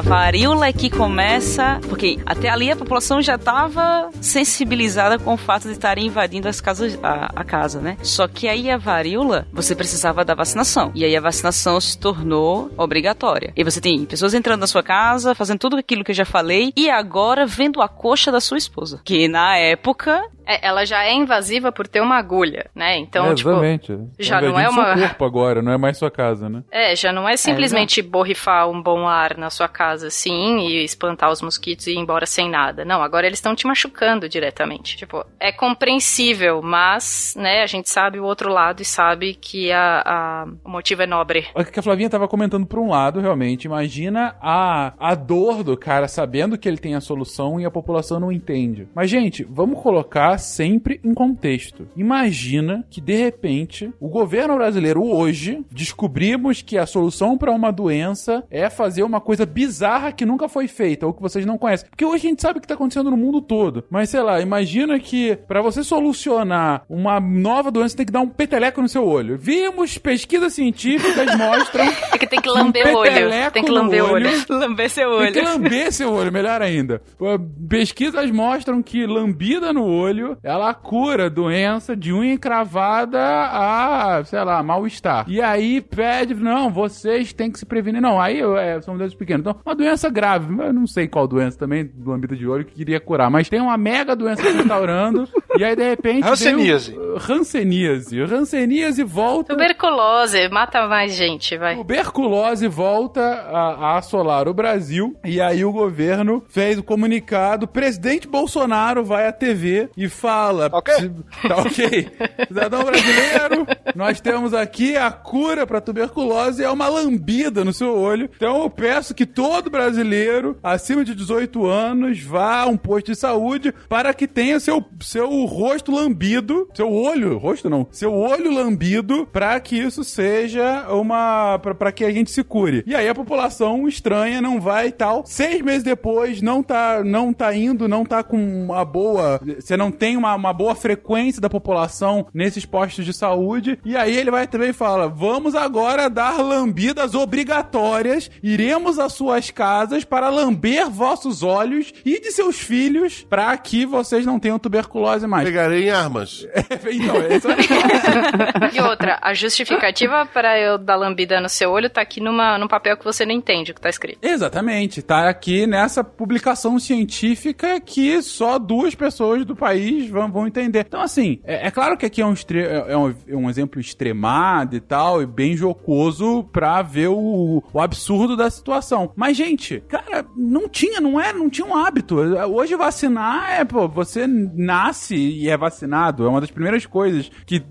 a varíola que começa, porque até ali a população já estava sensibilizada com o fato de estarem invadindo as casas, a, a casa, né? Só que aí a varíola, você precisava da vacinação. E aí a vacinação se tornou obrigatória. E você tem pessoas entrando na sua casa, fazendo tudo aquilo que eu já falei, e agora vendo a coxa da sua esposa. Que na época É, ela já é invasiva por ter uma agulha, né? Então, é, tipo. exatamente. já não é uma- seu corpo agora, não é mais sua casa, né? É, já não é simplesmente borrifar um bom ar na sua casa assim e espantar os mosquitos e ir embora sem nada. Não, agora eles estão te machucando diretamente. Tipo, é compreensível, mas, né, a gente sabe o outro lado e sabe que a, a- o motivo é nobre. O que a Flavinha tava comentando por um lado, realmente, imagina a, a dor do cara sabendo que ele tem a solução e a população não entende. Mas, gente, vamos colocar sempre em contexto. Imagina que, de repente, o governo brasileiro hoje descobrimos que a solução para uma doença é fazer uma coisa bizarra que nunca foi feita ou que vocês não conhecem. Porque hoje a gente sabe o que tá acontecendo no mundo todo. Mas, sei lá, imagina que para você solucionar uma nova doença, tem que dar um peteleco no seu olho. Vimos pesquisas científicas mostram É que tem que lamber o olho. Tem que lamber o olho. lamber seu tem que olho. lamber seu olho, melhor ainda. Pesquisas mostram que lambida no olho, ela cura doença de unha encravada a, sei lá, mal-estar. E aí pede, não, vocês têm que se prevenir. Não, aí é, são doenças pequenas. Então, uma doença grave, eu não sei qual doença também, lambida de olho, que queria curar, mas tem uma mega doença se instaurando, e aí de repente... Hanseníase. deu- Hanseníase. Hanseníase volta... Tuberculose, mata mais gente, vai. Tuberculose volta a, a assolar o Brasil e aí o governo fez o comunicado. Presidente Bolsonaro vai à TV e fala: Ok. se- Tá ok. Cidadão brasileiro, nós temos aqui a cura para tuberculose é uma lambida no seu olho. Então eu peço que todo brasileiro acima de 18 anos vá a um posto de saúde para que tenha seu, seu rosto lambido, seu olho, rosto não, seu olho lambido para que isso seja uma para que a gente se cure. E aí a população estranha não vai e tal. Seis meses depois não tá não tá indo, não tá com uma boa, você não tem uma, uma boa frequência da população nesses postos de saúde. E aí ele vai também e fala: "Vamos agora dar lambidas obrigatórias. Iremos às suas casas para lamber vossos olhos e de seus filhos para que vocês não tenham tuberculose mais." Pegarei em armas. então, esse é E outra, a justificativa para eu dar lambida no seu olho tá aqui numa, num papel que você não entende o que tá escrito. Exatamente, tá aqui nessa publicação científica que só duas pessoas do país vão, vão entender. Então, assim, é, é claro que aqui é um, extre- é um, é um exemplo extremado e tal, e bem jocoso pra ver o, o absurdo da situação. Mas, gente, cara, não tinha, não é, não tinha um hábito. Hoje vacinar é, pô, você nasce e é vacinado. É uma das primeiras coisas que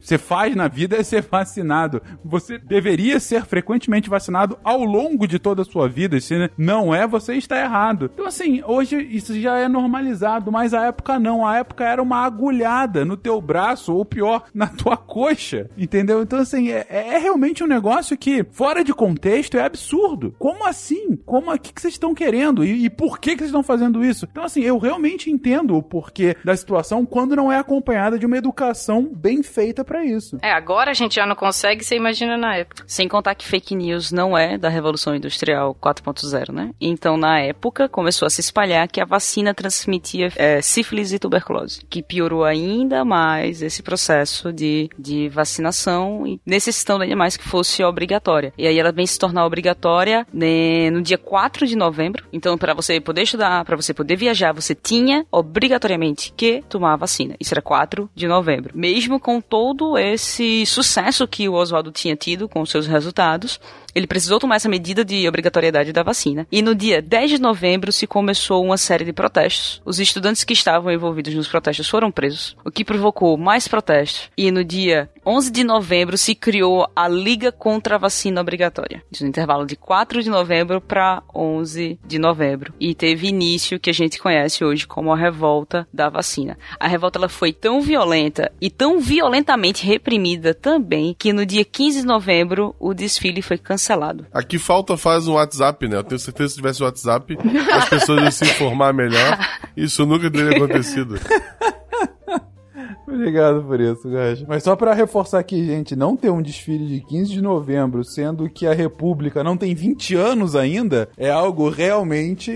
você faz na vida é ser vacinado. Você deveria ser frequentemente vacinado ao longo de toda a sua vida. Se não é, você está errado. Então, assim, hoje isso já é normalizado, mas a época não. A época era uma agulhada no teu braço, ou pior, na tua coxa. Entendeu? Então, assim, é, é realmente um negócio que, fora de contexto, é absurdo. Como assim? Como o que, que vocês estão querendo? E, e por que, que vocês estão fazendo isso? Então, assim, eu realmente entendo o porquê da situação quando não é acompanhada de uma educação bem feita pra isso. É, agora a gente já não consegue, você imagina na época. Sem contar que fake news não é da Revolução Industrial 4.0, né? Então, na época, começou a se espalhar que a vacina transmitia é, sífilis e tuberculose, que piorou ainda mais esse processo de, de vacinação e necessitando ainda mais que fosse obrigatória. E aí ela vem se tornar obrigatória né, no dia 4 de novembro. Então, para você poder estudar, para você poder viajar, você tinha obrigatoriamente que tomar a vacina. Isso era 4 de novembro. Mesmo com todo esse sucesso que o Oswaldo tinha tido com seus resultados, ele precisou tomar essa medida de obrigatoriedade da vacina. E no dia 10 de novembro se começou uma série de protestos. Os estudantes que estavam envolvidos nos protestos foram presos, o que provocou mais protestos. E no dia 11 de novembro se criou a Liga contra a Vacina Obrigatória. Isso no intervalo de 4 de novembro para 11 de novembro. E teve início o que a gente conhece hoje como a revolta da vacina. A revolta ela foi tão violenta e tão violentamente reprimida também que no dia 15 de novembro o desfile foi cancelado. Aqui falta faz um WhatsApp, né? Eu tenho certeza que se tivesse WhatsApp, as pessoas iam se informar melhor. Isso nunca teria acontecido. Obrigado por isso, Gajo. Mas só pra reforçar aqui, gente, não ter um desfile de 15 de novembro, sendo que a República não tem 20 anos ainda, é algo realmente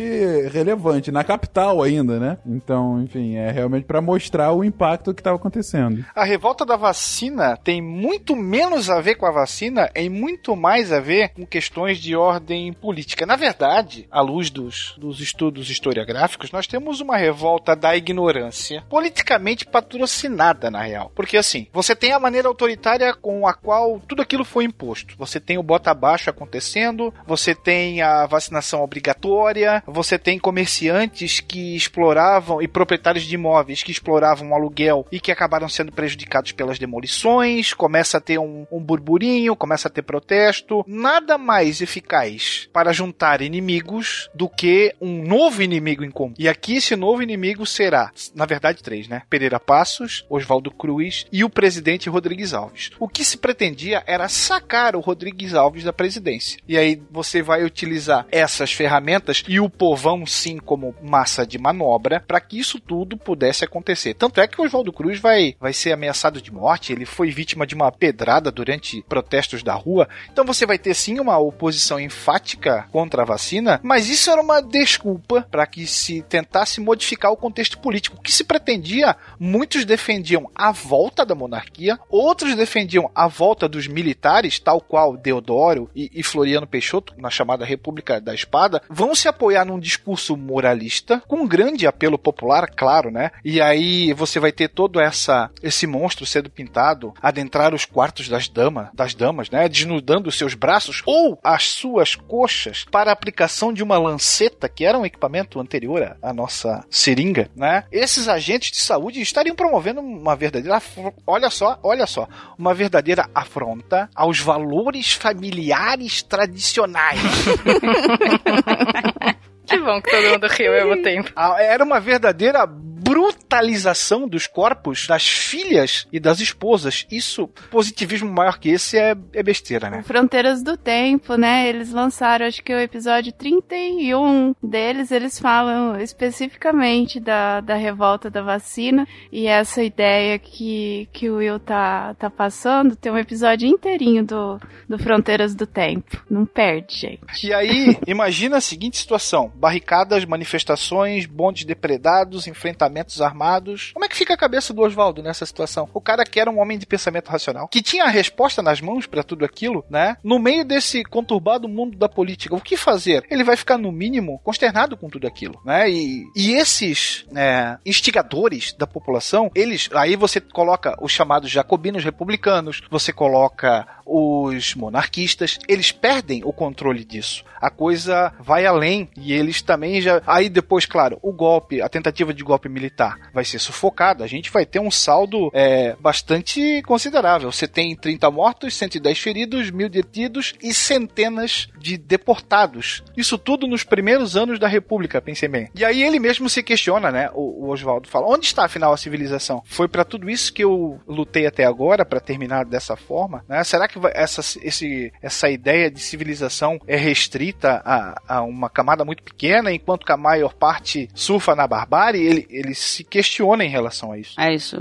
relevante. Na capital ainda, né? Então, enfim, é realmente pra mostrar o impacto que estava acontecendo. A revolta da vacina tem muito menos a ver com a vacina e muito mais a ver com questões de ordem política. Na verdade, à luz dos, dos estudos historiográficos, nós temos uma revolta da ignorância politicamente patrocinada na real. Porque assim, você tem a maneira autoritária com a qual tudo aquilo foi imposto. Você tem o bota abaixo acontecendo, você tem a vacinação obrigatória, você tem comerciantes que exploravam e proprietários de imóveis que exploravam o aluguel e que acabaram sendo prejudicados pelas demolições, começa a ter um, um burburinho, começa a ter protesto. Nada mais eficaz para juntar inimigos do que um novo inimigo em comum. E aqui esse novo inimigo será, na verdade, três, né? Pereira Passos, Oswaldo Cruz e o presidente Rodrigues Alves. O que se pretendia era sacar o Rodrigues Alves da presidência. E aí você vai utilizar essas ferramentas e o povão, sim, como massa de manobra, para que isso tudo pudesse acontecer. Tanto é que Oswaldo Cruz vai, vai ser ameaçado de morte, ele foi vítima de uma pedrada durante protestos da rua. Então você vai ter sim uma oposição enfática contra a vacina, mas isso era uma desculpa para que se tentasse modificar o contexto político. O que se pretendia, muitos defendiam defendiam a volta da monarquia, outros defendiam a volta dos militares, tal qual Deodoro e, e Floriano Peixoto, na chamada República da Espada, vão se apoiar num discurso moralista, com grande apelo popular, claro, né? E aí você vai ter todo essa esse monstro sendo pintado, adentrar os quartos das damas, das damas, né? Desnudando seus braços ou as suas coxas para a aplicação de uma lanceta, que era um equipamento anterior à nossa seringa, né? Esses agentes de saúde estariam promovendo uma verdadeira. Olha só, olha só. Uma verdadeira afronta aos valores familiares tradicionais. que bom que todo mundo riu ao mesmo tempo. Era uma verdadeira brutalização dos corpos das filhas e das esposas. Isso, positivismo maior que esse é, é besteira, né? Fronteiras do Tempo, né? Eles lançaram, acho que o episódio 31 deles, eles falam especificamente da, da revolta da vacina e essa ideia que, que o Will tá, tá passando. Tem um episódio inteirinho do, do Fronteiras do Tempo. Não perde, gente. E aí, imagina a seguinte situação: barricadas, manifestações, bondes depredados, enfrentamentos armados. Como é que fica a cabeça do Oswaldo nessa situação? O cara que era um homem de pensamento racional, que tinha a resposta nas mãos para tudo aquilo, né? No meio desse conturbado mundo da política, o que fazer? Ele vai ficar, no mínimo, consternado com tudo aquilo, né? E, e esses é, instigadores da população, eles. Aí você coloca os chamados jacobinos republicanos, você coloca os monarquistas, eles perdem o controle disso. A coisa vai além e eles também já. Aí depois, claro, o golpe, a tentativa de golpe militar vai ser sufocada. A gente vai ter um saldo é, bastante considerável. Você tem 30 mortos, 110 feridos, mil detidos e centenas de deportados. Isso tudo nos primeiros anos da República, pensei bem. E aí ele mesmo se questiona, né? O, o Oswaldo fala: onde está afinal a civilização? Foi para tudo isso que eu lutei até agora para terminar dessa forma, né? Será que essa, esse, essa ideia de civilização é restrita a, a, uma camada muito pequena, enquanto que a maior parte surfa na barbárie? Ele, ele se questiona em relação a isso. É isso.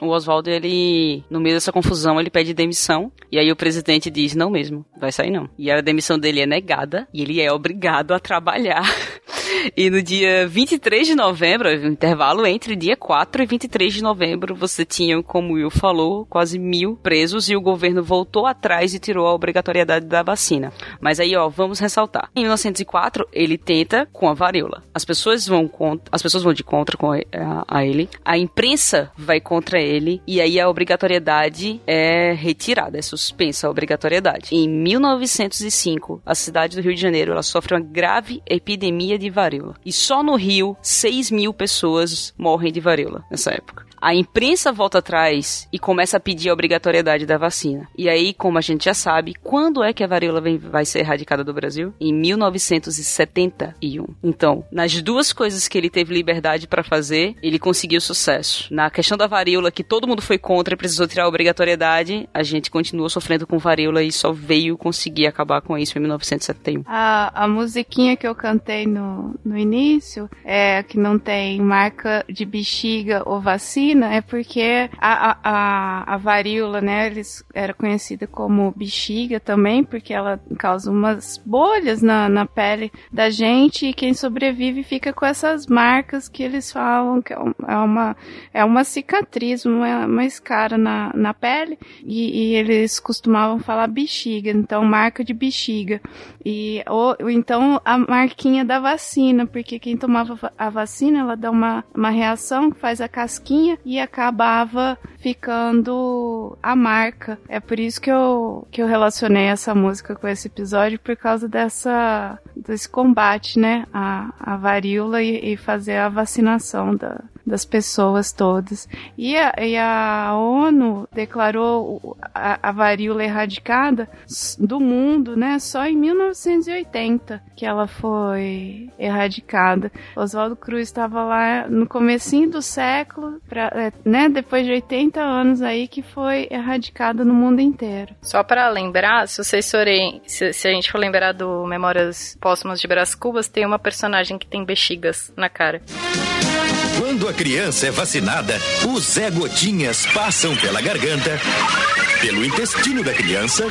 O Oswaldo, ele, no meio dessa confusão, ele pede demissão. E aí o presidente diz: não mesmo, vai sair não. E a demissão dele é negada e ele é obrigado a trabalhar E no dia 23 de novembro, o intervalo entre dia 4 e 23 de novembro, você tinha, como o Will falou, quase mil presos e o governo voltou atrás e tirou a obrigatoriedade da vacina. Mas aí, ó, vamos ressaltar. Em 1904, ele tenta com a varíola. As pessoas vão contra, as pessoas vão de contra com a, a ele. A imprensa vai contra ele e aí a obrigatoriedade é retirada, é suspensa a obrigatoriedade. Em 1905, a cidade do Rio de Janeiro ela sofre uma grave epidemia de varíola. E só no Rio, 6 mil pessoas morrem de varíola nessa época. A imprensa volta atrás e começa a pedir a obrigatoriedade da vacina. E aí, como a gente já sabe, quando é que a varíola vem, vai ser erradicada do Brasil? Em 1971. Então, nas duas coisas que ele teve liberdade para fazer, ele conseguiu sucesso. Na questão da varíola, que todo mundo foi contra e precisou tirar a obrigatoriedade, a gente continuou sofrendo com varíola e só veio conseguir acabar com isso em 1971. A, a musiquinha que eu cantei no, no início, é que não tem marca de bexiga ou vacina, é porque a, a, a, varíola, né, eles, era conhecida como bexiga também, porque ela causa umas bolhas na, na pele da gente e quem sobrevive fica com essas marcas que eles falam que é, é uma, é uma cicatriz, uma, uma escara na, na pele e, e eles costumavam falar bexiga, então marca de bexiga. E, ou, então a marquinha da vacina, porque quem tomava a vacina, ela dá uma, uma reação faz a casquinha e acabava ficando a marca. É por isso que eu, que eu relacionei essa música com esse episódio, por causa dessa desse combate, né, a, a varíola e, e fazer a vacinação da, das pessoas todas. E a, e a ONU declarou a, a, varíola erradicada do mundo, né? Só em 1980 que ela foi erradicada. Oswaldo Cruz estava lá no comecinho do século, pra, é, né? Depois de 80 anos aí que foi erradicada no mundo inteiro. Só para lembrar, se vocês forem, se, se, a gente for lembrar do Memórias Póstumas de Brás Cubas, tem uma personagem que tem bexigas na cara. Quando a criança é vacinada, os Zé Gotinhas passam pela garganta, pelo intestino da criança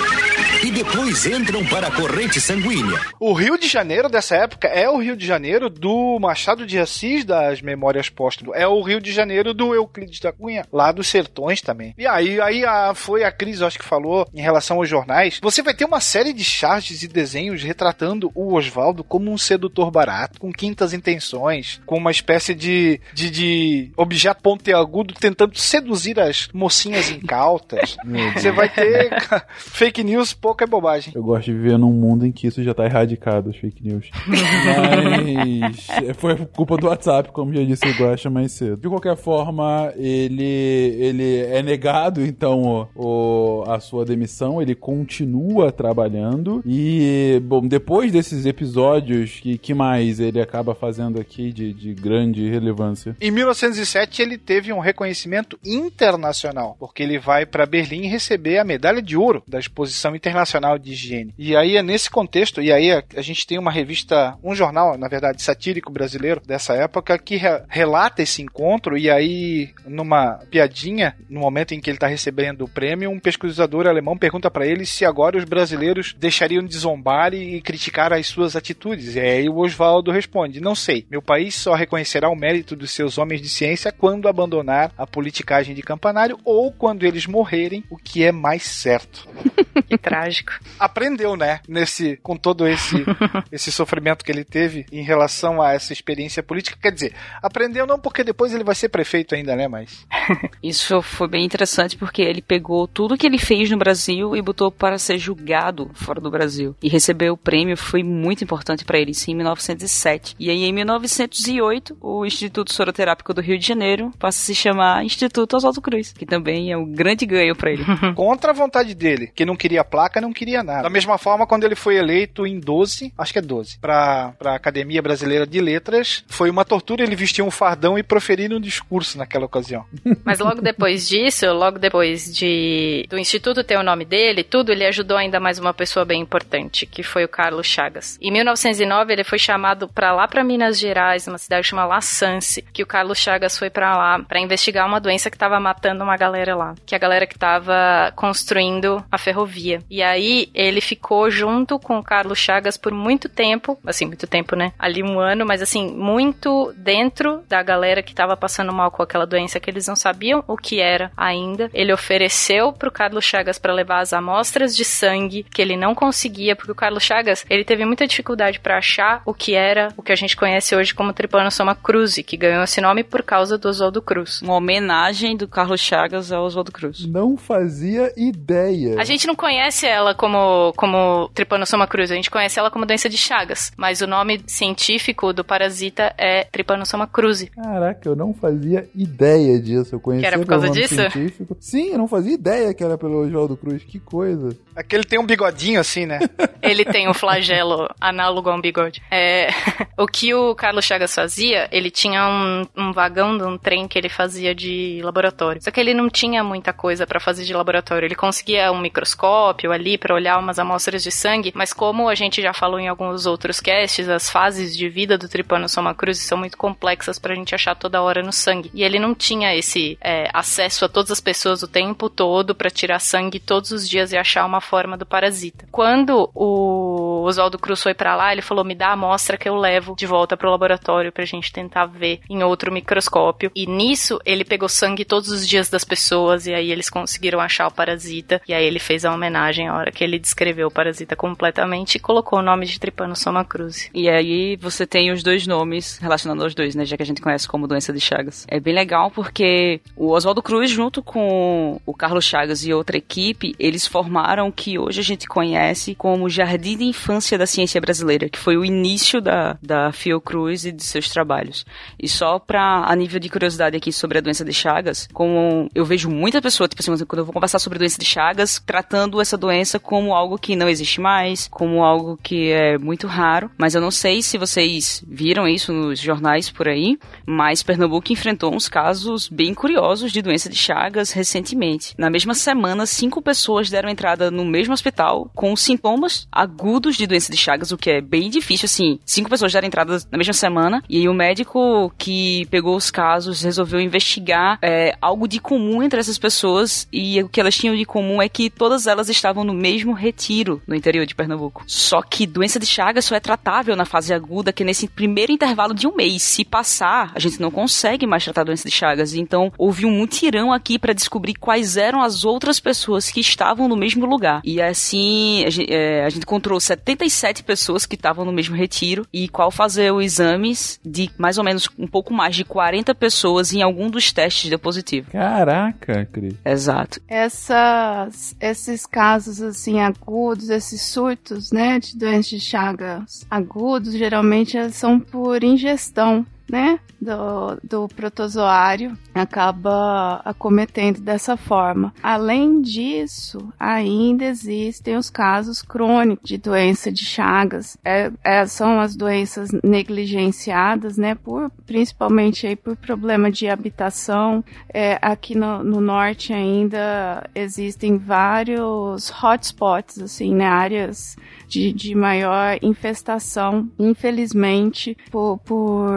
e depois entram para a corrente sanguínea. O Rio de Janeiro dessa época é o Rio de Janeiro do Machado de Assis das Memórias Póstumas. É o Rio de Janeiro do Euclides da Cunha, lá dos Sertões também. E aí, aí a, foi a Cris, acho que falou, em relação aos jornais. Você vai ter uma série de charges e desenhos retratando o Oswaldo como um sedutor barato, com quintas intenções, com uma espécie de, de, de objeto pontiagudo tentando seduzir as mocinhas incautas. Você vai ter fake news pouco é bobagem. Eu gosto de viver num mundo em que isso já tá erradicado, as fake news. Mas é, foi culpa do WhatsApp, como já disse o Guacha mais cedo. De qualquer forma, ele, ele é negado, então, o, a sua demissão, ele continua trabalhando e, bom, depois desses episódios, que, que mais ele acaba fazendo aqui de, de grande relevância? Em 1907, ele teve um reconhecimento internacional, porque ele vai para Berlim receber a medalha de ouro da exposição internacional de Higiene. E aí é nesse contexto, e aí a, a gente tem uma revista, um jornal, na verdade, satírico brasileiro dessa época, que re, relata esse encontro, e aí, numa piadinha, no momento em que ele está recebendo o prêmio, um pesquisador alemão pergunta para ele se agora os brasileiros deixariam de zombar e criticar as suas atitudes. E aí o Oswaldo responde: Não sei, meu país só reconhecerá o mérito dos seus homens de ciência quando abandonar a politicagem de campanário ou quando eles morrerem, o que é mais certo. que trágico. Aprendeu, né? Nesse, com todo esse, esse sofrimento que ele teve em relação a essa experiência política. Quer dizer, aprendeu não porque depois ele vai ser prefeito ainda, né? Mas. Isso foi bem interessante porque ele pegou tudo que ele fez no Brasil e botou para ser julgado fora do Brasil. E receber o prêmio foi muito importante para ele, sim, em 1907. E aí, em 1908, o Instituto Soroterápico do Rio de Janeiro passa a se chamar Instituto Oswaldo Cruz, que também é um grande ganho para ele. Contra a vontade dele, que não queria placa, não queria nada. Da mesma forma, quando ele foi eleito em 12, acho que é 12, para a Academia Brasileira de Letras, foi uma tortura ele vestir um fardão e proferir um discurso naquela ocasião. Mas logo depois disso, logo depois de do instituto ter o nome dele, tudo, ele ajudou ainda mais uma pessoa bem importante, que foi o Carlos Chagas. Em 1909, ele foi chamado para lá para Minas Gerais, uma cidade chamada La Sance, que o Carlos Chagas foi para lá para investigar uma doença que estava matando uma galera lá, que é a galera que estava construindo a ferrovia via. E aí ele ficou junto com o Carlos Chagas por muito tempo, assim, muito tempo, né? Ali um ano, mas assim, muito dentro da galera que tava passando mal com aquela doença que eles não sabiam o que era ainda. Ele ofereceu pro Carlos Chagas para levar as amostras de sangue que ele não conseguia, porque o Carlos Chagas, ele teve muita dificuldade para achar o que era o que a gente conhece hoje como Trypanosoma cruzi, que ganhou esse nome por causa do Oswaldo Cruz. Uma homenagem do Carlos Chagas ao Oswaldo Cruz. Não fazia ideia. A gente não conhece ela como, como Trypanosoma cruzi, a gente conhece ela como doença de Chagas, mas o nome científico do parasita é Trypanosoma cruzi. Caraca, eu não fazia ideia disso. Eu conhecia Que era por pelo causa nome disso? científico. Sim, eu não fazia ideia que era pelo Oswaldo Cruz. Que coisa. Aquele tem um bigodinho assim, né? Ele tem um flagelo análogo a um bigode. É, o que o Carlos Chagas fazia, ele tinha um, um vagão de um trem que ele fazia de laboratório. Só que ele não tinha muita coisa pra fazer de laboratório. Ele conseguia um microscópio ali pra olhar umas amostras de sangue, mas como a gente já falou em alguns outros casts, as fases de vida do Trypanosoma cruzi são muito complexas pra gente achar toda hora no sangue. E ele não tinha esse é, acesso a todas as pessoas o tempo todo pra tirar sangue todos os dias e achar uma forma do parasita. Quando o Oswaldo Cruz foi pra lá, ele falou: "Me dá a amostra que eu levo de volta pro laboratório pra gente tentar ver em outro microscópio". E nisso ele pegou sangue todos os dias das pessoas e aí eles conseguiram achar o parasita. E aí ele fez a homenagem a hora que ele descreveu o parasita completamente e colocou o nome de Trypanosoma cruzi. E aí você tem os dois nomes relacionando aos dois, né? Já que a gente conhece como doença de Chagas. É bem legal porque o Oswaldo Cruz, junto com o Carlos Chagas e outra equipe, eles formaram o que hoje a gente conhece como Jardim de Infância da Ciência Brasileira, que foi o início da, da Fiocruz e de seus trabalhos. E só pra, a nível de curiosidade aqui sobre a doença de Chagas, como eu vejo muita pessoa, tipo assim, quando eu vou conversar sobre doença de Chagas, tratando essa doença como algo que não existe mais, como algo que é muito raro, mas eu não sei se vocês viram isso nos jornais por aí, mas Pernambuco enfrentou uns casos bem curiosos de doença de Chagas recentemente. Na mesma semana, cinco pessoas deram entrada no mesmo hospital com sintomas agudos de doença de Chagas, o que é bem difícil, assim. Cinco pessoas deram entrada na mesma semana e aí o médico que pegou os casos resolveu investigar é, algo de comum entre essas pessoas e o que elas tinham de comum é que todas elas estavam no mesmo retiro no interior de Pernambuco. Só que doença de Chagas só é tratável na fase aguda, que é nesse primeiro intervalo de um mês. Se passar, a gente não consegue mais tratar doença de Chagas. Então, houve um mutirão aqui para descobrir quais eram as outras pessoas que estavam no mesmo lugar. E assim, a gente, é, a gente encontrou 77 pessoas que estavam no mesmo retiro e qual fazer os exames de mais ou menos um pouco mais de 40 pessoas em algum dos testes deu positivo. Caraca, Cris. Exato. Essas, esses casos assim agudos, esses surtos, né, de doença de Chagas agudos, geralmente são por ingestão, né, do, do protozoário, acaba acometendo dessa forma. Além disso, ainda existem os casos crônicos de doença de Chagas. É, é, são as doenças negligenciadas, né, por, principalmente aí por problema de habitação. É, aqui no, no norte ainda existem vários hotspots, assim, né, áreas de, de maior infestação, infelizmente, por, por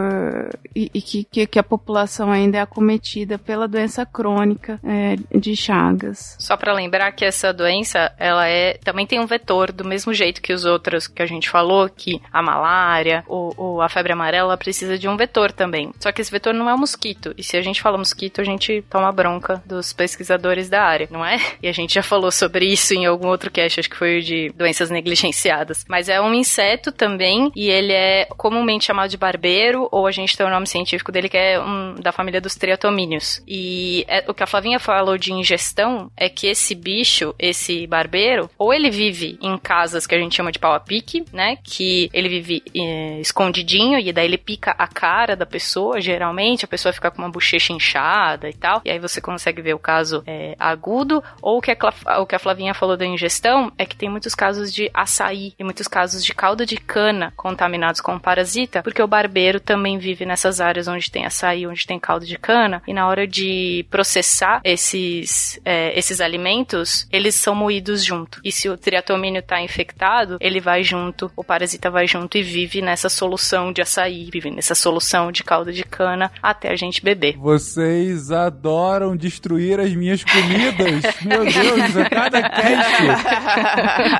e, e que, que, a população ainda é acometida pela doença crônica é, de Chagas. Só pra lembrar que essa doença, ela é também tem um vetor do mesmo jeito que os outros que a gente falou, que a malária ou, ou a febre amarela ela precisa de um vetor também. Só que esse vetor não é o mosquito. E se a gente fala mosquito, a gente toma bronca dos pesquisadores da área, não é? E a gente já falou sobre isso em algum outro cast, acho que foi o de doenças negligenciadas. Mas é um inseto também e ele é comumente chamado de barbeiro ou a gente tem o nome científico dele que é um, da família dos triatomíneos. E é- o que a Flavinha falou de ingestão é que esse bicho, esse barbeiro, ou ele vive em casas que a gente chama de pau a pique, né? Que ele vive eh, escondidinho e daí ele pica a cara da pessoa, geralmente, a pessoa fica com uma bochecha inchada e tal. E aí você consegue ver o caso eh, agudo. Ou o que, a, o que a Flavinha falou da ingestão é que tem muitos casos de açaí e muitos casos de caldo de cana contaminados com parasita, porque o barbeiro também vive nessas áreas onde tem açaí, onde tem caldo de cana, e na hora de processar esses, é, esses alimentos, eles são moídos junto. E se o triatomínio está infectado, ele vai junto, o parasita vai junto e vive nessa solução de açaí, vive nessa solução de caldo de cana até a gente beber. Vocês adoram destruir as minhas comidas. Meu Deus, a cada cast.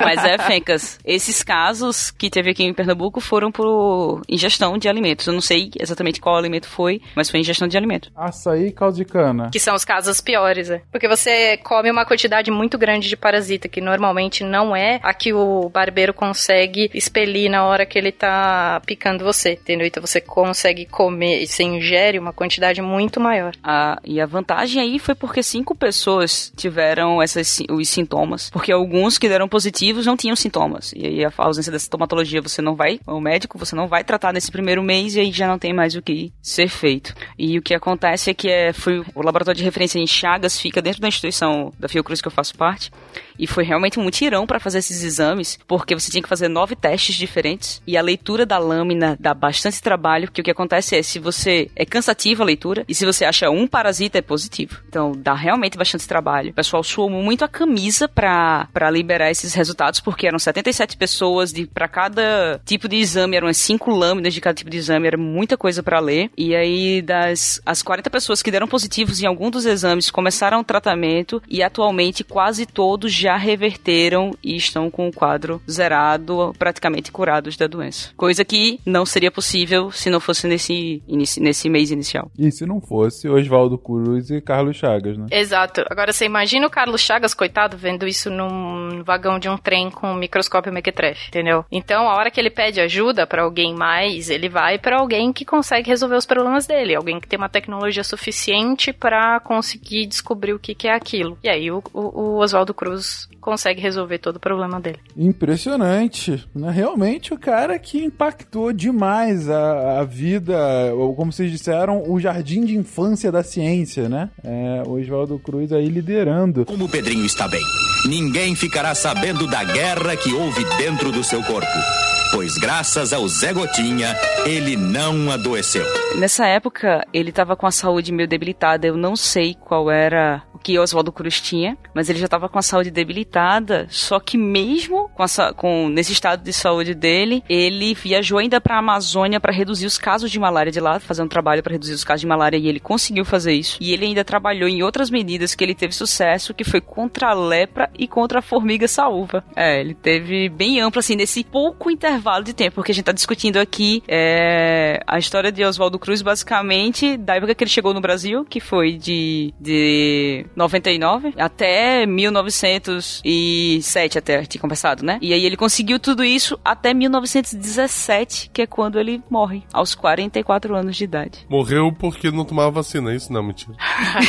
Mas é, Fencas, esses casos que teve aqui em Pernambuco foram por ingestão de alimentos. Eu não sei exatamente qual alimento foi, mas foi ingestão de alimento. Açaí e caldo de cana. Que são os casos piores, é. Porque você come uma quantidade muito grande de parasita, que normalmente não é a que o barbeiro consegue expelir na hora que ele tá picando você, entendeu? Então você consegue comer, você ingere uma quantidade muito maior. Ah, e a vantagem aí foi porque cinco pessoas tiveram essas, os sintomas. Porque alguns que deram positivos não tinham sintomas. E aí a ausência da sintomatologia você não vai, o médico, você não vai tratar nesse primeiro mês e aí já não tem mais o que ser feito. E o que acontece é que é, foi o laboratório de referência em Chagas fica dentro da instituição da Fiocruz que eu faço parte. E foi realmente um mutirão para fazer esses exames, porque você tinha que fazer nove testes diferentes e a leitura da lâmina dá bastante trabalho, porque o que acontece é se você é cansativa a leitura e se você acha um parasita é positivo. Então dá realmente bastante trabalho. O pessoal suou muito a camisa para liberar esses resultados, porque eram 77 pessoas de para cada tipo de exame, eram as cinco lâminas de cada tipo de exame, era muita coisa para ler. E aí das as 40 pessoas que deram positivos em algum dos exames começaram o tratamento e atualmente quase todos já reverteram e estão com o quadro zerado, praticamente curados da doença. Coisa que não seria possível se não fosse nesse, nesse mês inicial. E se não fosse Oswaldo Cruz e Carlos Chagas, né? Exato. Agora você imagina o Carlos Chagas, coitado, vendo isso num vagão de um trem com um microscópio mequetrefe, entendeu? Então, a hora que ele pede ajuda para alguém mais, ele vai para alguém que consegue resolver os problemas dele, alguém que tem uma tecnologia suficiente para conseguir descobrir o que, que é aquilo. E aí o, o, o Oswaldo Cruz consegue resolver todo o problema dele. Impressionante. Né? Realmente o cara que impactou demais a, a vida, ou como vocês disseram, o jardim de infância da ciência, né? É, o Oswaldo Cruz aí liderando. Como o Pedrinho está bem, ninguém ficará sabendo da guerra que houve dentro do seu corpo pois graças ao Zé Gotinha, ele não adoeceu. Nessa época, ele estava com a saúde meio debilitada. Eu não sei qual era o que Oswaldo Cruz tinha, mas ele já estava com a saúde debilitada. Só que mesmo com, essa, com nesse estado de saúde dele, ele viajou ainda para a Amazônia para reduzir os casos de malária de lá, fazer um trabalho para reduzir os casos de malária e ele conseguiu fazer isso. E ele ainda trabalhou em outras medidas que ele teve sucesso, que foi contra a lepra e contra a formiga saúva. É, ele teve bem amplo assim nesse pouco intervalo intervalo de tempo, porque a gente está discutindo aqui é, a história de Oswaldo Cruz, basicamente, da época que ele chegou no Brasil, que foi de, de 99 até 1907, até tinha conversado, né? E aí ele conseguiu tudo isso até 1917, que é quando ele morre, aos 44 anos de idade. Morreu porque não tomava vacina, isso não, mentira.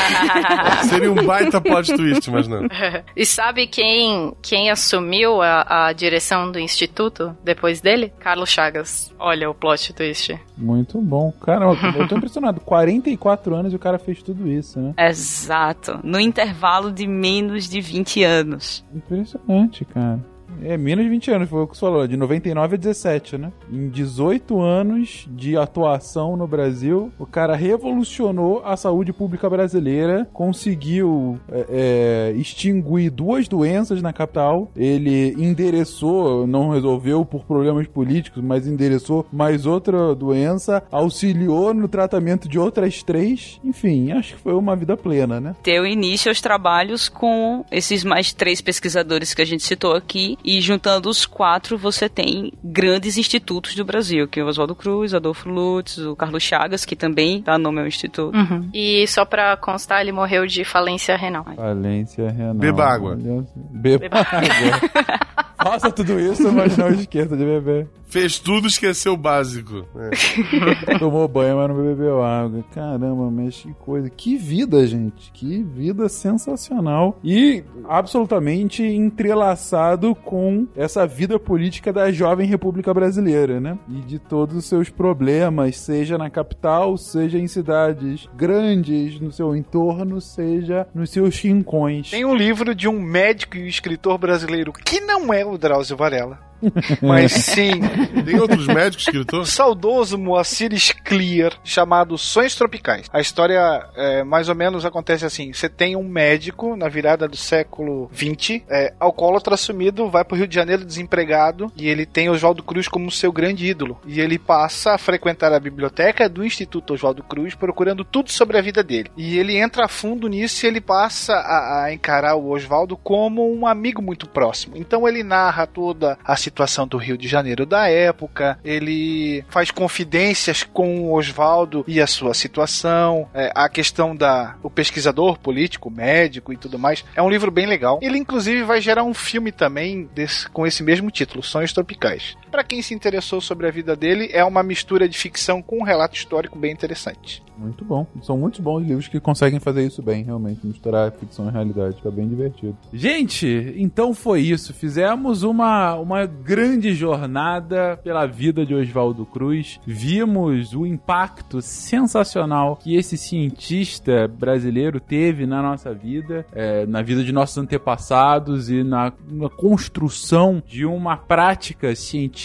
Seria um baita plot twist, mas não. e sabe quem, quem assumiu a, a direção do instituto depois dele? Carlos Chagas. Olha o plot twist. Muito bom. Cara, eu tô impressionado. 44 anos e o cara fez tudo isso, né? Exato. No intervalo de menos de 20 anos. Impressionante, cara. É, menos de 20 anos, foi o que você falou, de 99 a 17, né? Em 18 anos de atuação no Brasil, o cara revolucionou a saúde pública brasileira, conseguiu é, é, extinguir duas doenças na capital, ele endereçou, não resolveu por problemas políticos, mas endereçou mais outra doença, auxiliou no tratamento de outras três, enfim, acho que foi uma vida plena, né? Deu início aos trabalhos com esses mais três pesquisadores que a gente citou aqui, e juntando os quatro, você tem grandes institutos do Brasil, que é o Oswaldo Cruz, Adolfo Lutz, o Carlos Chagas, que também dá nome ao instituto. Uhum. E só pra constar, ele morreu de falência renal. Falência renal. Beba água. Beba, Beba água. Faça tudo isso, mas não esqueça de beber. Fez tudo, esqueceu o básico. É. Tomou banho, mas não bebeu água. Caramba, mas que coisa. Que vida, gente. Que vida sensacional. E absolutamente entrelaçado com essa vida política da jovem República Brasileira, né? E de todos os seus problemas, seja na capital, seja em cidades grandes no seu entorno, seja nos seus rincões. Tem um livro de um médico e escritor brasileiro que não é o Drauzio Varela Mas sim, Tem outros médicos, escritor? saudoso Moacir Scliar, chamado Sonhos Tropicais. A história, é, mais ou menos, acontece assim: você tem um médico na virada do século XX, é, alcoólatra assumido, vai pro Rio de Janeiro desempregado e ele tem Oswaldo Cruz como seu grande ídolo. E ele passa a frequentar a biblioteca do Instituto Oswaldo Cruz, procurando tudo sobre a vida dele. E ele entra a fundo nisso e ele passa a, a encarar o Oswaldo como um amigo muito próximo. Então ele narra toda a situação do Rio de Janeiro da época, ele faz confidências com Oswaldo e a sua situação, é, a questão da o pesquisador político, médico e tudo mais. É um livro bem legal. Ele inclusive vai gerar um filme também desse- com esse mesmo título, Sonhos Tropicais. Para quem se interessou sobre a vida dele, é uma mistura de ficção com um relato histórico bem interessante. Muito bom. São muitos bons livros que conseguem fazer isso bem, realmente. Misturar ficção e realidade. Fica bem divertido. Gente, então foi isso. Fizemos uma, uma grande jornada pela vida de Oswaldo Cruz. Vimos o impacto sensacional que esse cientista brasileiro teve na nossa vida, é, na vida de nossos antepassados e na, na construção de uma prática científica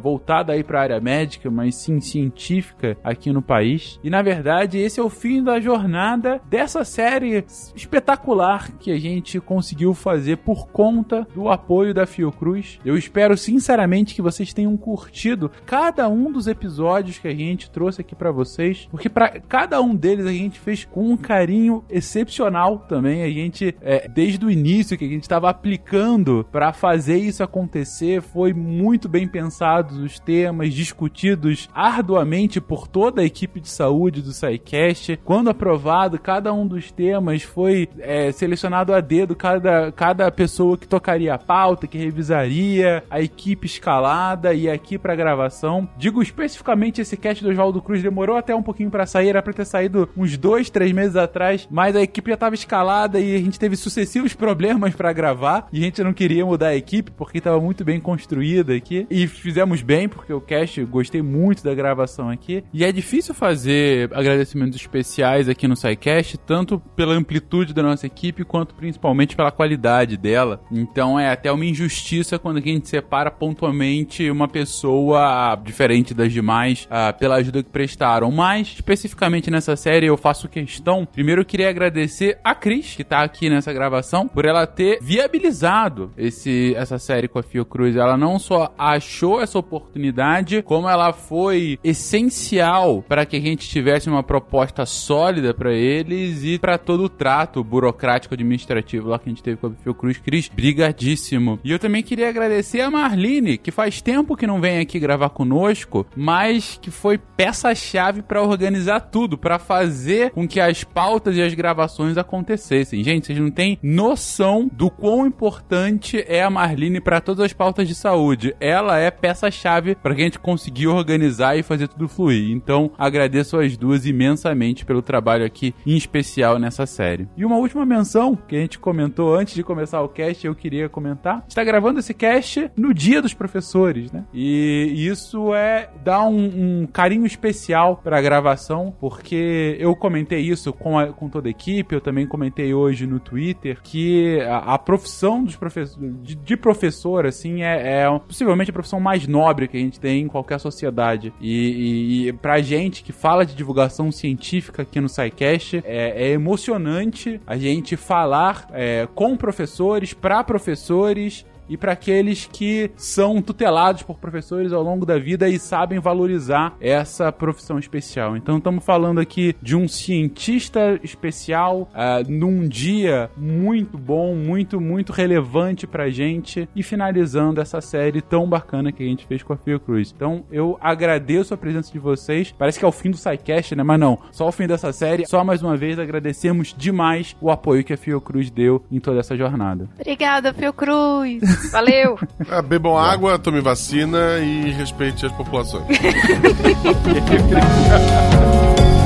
voltada aí para a área médica, mas sim científica aqui no país. E na verdade, esse é o fim da jornada dessa série espetacular que a gente conseguiu fazer por conta do apoio da Fiocruz. Eu espero sinceramente que vocês tenham curtido cada um dos episódios que a gente trouxe aqui para vocês, porque para cada um deles a gente fez com um carinho excepcional também. A gente, é, desde o início que a gente estava aplicando para fazer isso acontecer, foi muito bem pensados os temas, discutidos arduamente por toda a equipe de saúde do SciCast. Quando aprovado, cada um dos temas foi é, selecionado a dedo, cada, cada pessoa que tocaria a pauta, que revisaria, a equipe escalada e aqui pra gravação. Digo especificamente esse cast do Oswaldo Cruz demorou até um pouquinho pra sair, era pra ter saído uns dois, três meses atrás, mas a equipe já tava escalada e a gente teve sucessivos problemas pra gravar e a gente não queria mudar a equipe porque tava muito bem construída aqui e fizemos bem porque o cast gostei muito da gravação aqui e é difícil fazer agradecimentos especiais aqui no SciCast, tanto pela amplitude da nossa equipe quanto principalmente pela qualidade dela. Então é até uma injustiça quando a gente separa pontualmente uma pessoa diferente das demais ah, pela ajuda que prestaram. Mas, especificamente nessa série, eu faço questão. Primeiro, eu queria agradecer a Cris, que tá aqui nessa gravação, por ela ter viabilizado esse, essa série com a Fiocruz. Ela não só achou essa oportunidade, como ela foi essencial para que a gente tivesse uma proposta sólida para eles e para todo o trato burocrático administrativo lá que a gente teve com a Fiocruz. Cris, brigadíssimo. E eu também queria agradecer a Marlene, que faz tempo que não vem aqui gravar conosco, mas que foi peça-chave para organizar tudo, para fazer com que as pautas e as gravações acontecessem. Gente, vocês não têm noção do quão importante é a Marlene para todas as pautas de saúde. Ela é peça-chave para que a gente conseguir organizar e fazer tudo fluir. Então, agradeço as duas imensamente pelo trabalho aqui, em especial nessa série. E uma última menção que a gente comentou antes de começar o cast, eu queria comentar. Está gravando esse cast no Dia dos Professores, né? E isso é dar um, um carinho especial para a gravação, porque eu comentei isso com, a- com toda a equipe, eu também comentei hoje no Twitter que a, a profissão dos professores, de, de professor, assim, é, é possivelmente a profissão mais nobre que a gente tem em qualquer sociedade. E, e, e pra gente que fala de divulgação científica aqui no SciCast, é, é emocionante a gente falar é, com professores, para professores e para aqueles que são tutelados por professores ao longo da vida e sabem valorizar essa profissão especial. Então estamos falando aqui de um cientista especial ah, num dia muito bom, muito, muito relevante pra gente e finalizando essa série tão bacana que a gente fez com a Fiocruz. Então eu agradeço a presença de vocês. Parece que é o fim do SciCast, né? Mas não, só o fim dessa série. Só mais uma vez agradecemos demais o apoio que a Fiocruz deu em toda essa jornada. Obrigada, Fiocruz. Valeu! Ah, bebam água, tome vacina e respeite as populações.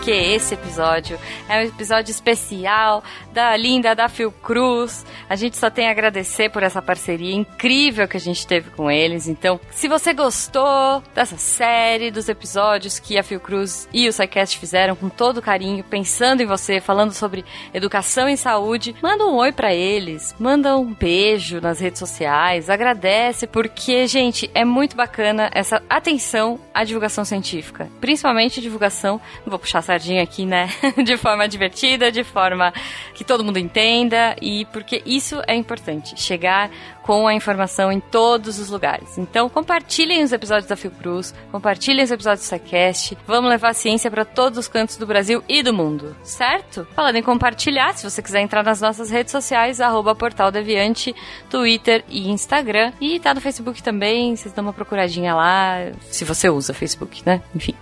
porque esse episódio é um episódio especial da linda da Fiocruz. A gente só tem a agradecer por essa parceria incrível que a gente teve com eles. Então, se você gostou dessa série, dos episódios que a Fiocruz e o SciCast fizeram com todo carinho, pensando em você, falando sobre educação e saúde, manda um oi para eles, manda um beijo nas redes sociais, agradece, porque, gente, é muito bacana essa atenção à divulgação científica, principalmente divulgação, não vou puxar sardinha aqui, né, de forma divertida, de forma que todo mundo entenda e porque isso é importante, chegar com a informação em todos os lugares. Então, compartilhem os episódios da Fiocruz, compartilhem os episódios do SciCast, vamos levar a ciência para todos os cantos do Brasil e do mundo, certo? Falando em compartilhar, se você quiser entrar nas nossas redes sociais, arroba Portal Deviante, Twitter e Instagram, e tá no Facebook também, vocês dão uma procuradinha lá, se você usa Facebook, né? Enfim.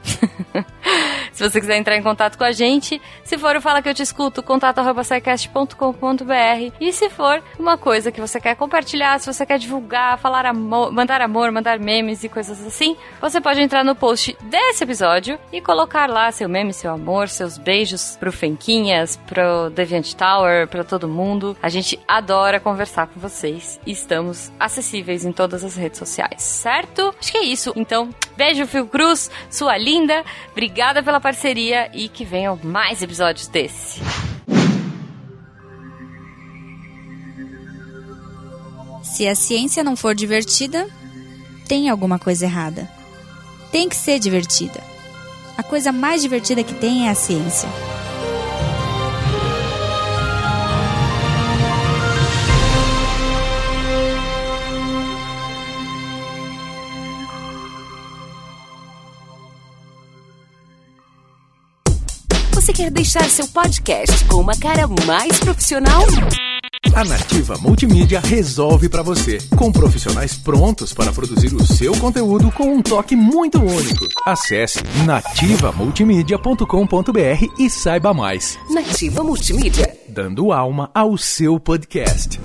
se você quiser entrar em contato com a gente, se for o Fala Que Eu Te Escuto, contato arroba e se for uma coisa que você quer compartilhar, se você quer divulgar, falar amor, mandar amor, mandar memes e coisas assim, você pode entrar no post desse episódio e colocar lá seu meme, seu amor, seus beijos pro Fenquinhas, pro Deviant Tower, pra todo mundo. A gente adora conversar com vocês e estamos acessíveis em todas as redes sociais, certo? Acho que é isso. Então, beijo, Fio Cruz, sua linda. Obrigada pela parceria e que venham mais episódios desse. Se a ciência não for divertida, tem alguma coisa errada. Tem que ser divertida. A coisa mais divertida que tem é a ciência. Você quer deixar seu podcast com uma cara mais profissional? A Nativa Multimídia resolve para você, com profissionais prontos para produzir o seu conteúdo com um toque muito único. Acesse nativamultimídia.com.br e saiba mais. Nativa Multimídia. Dando alma ao seu podcast.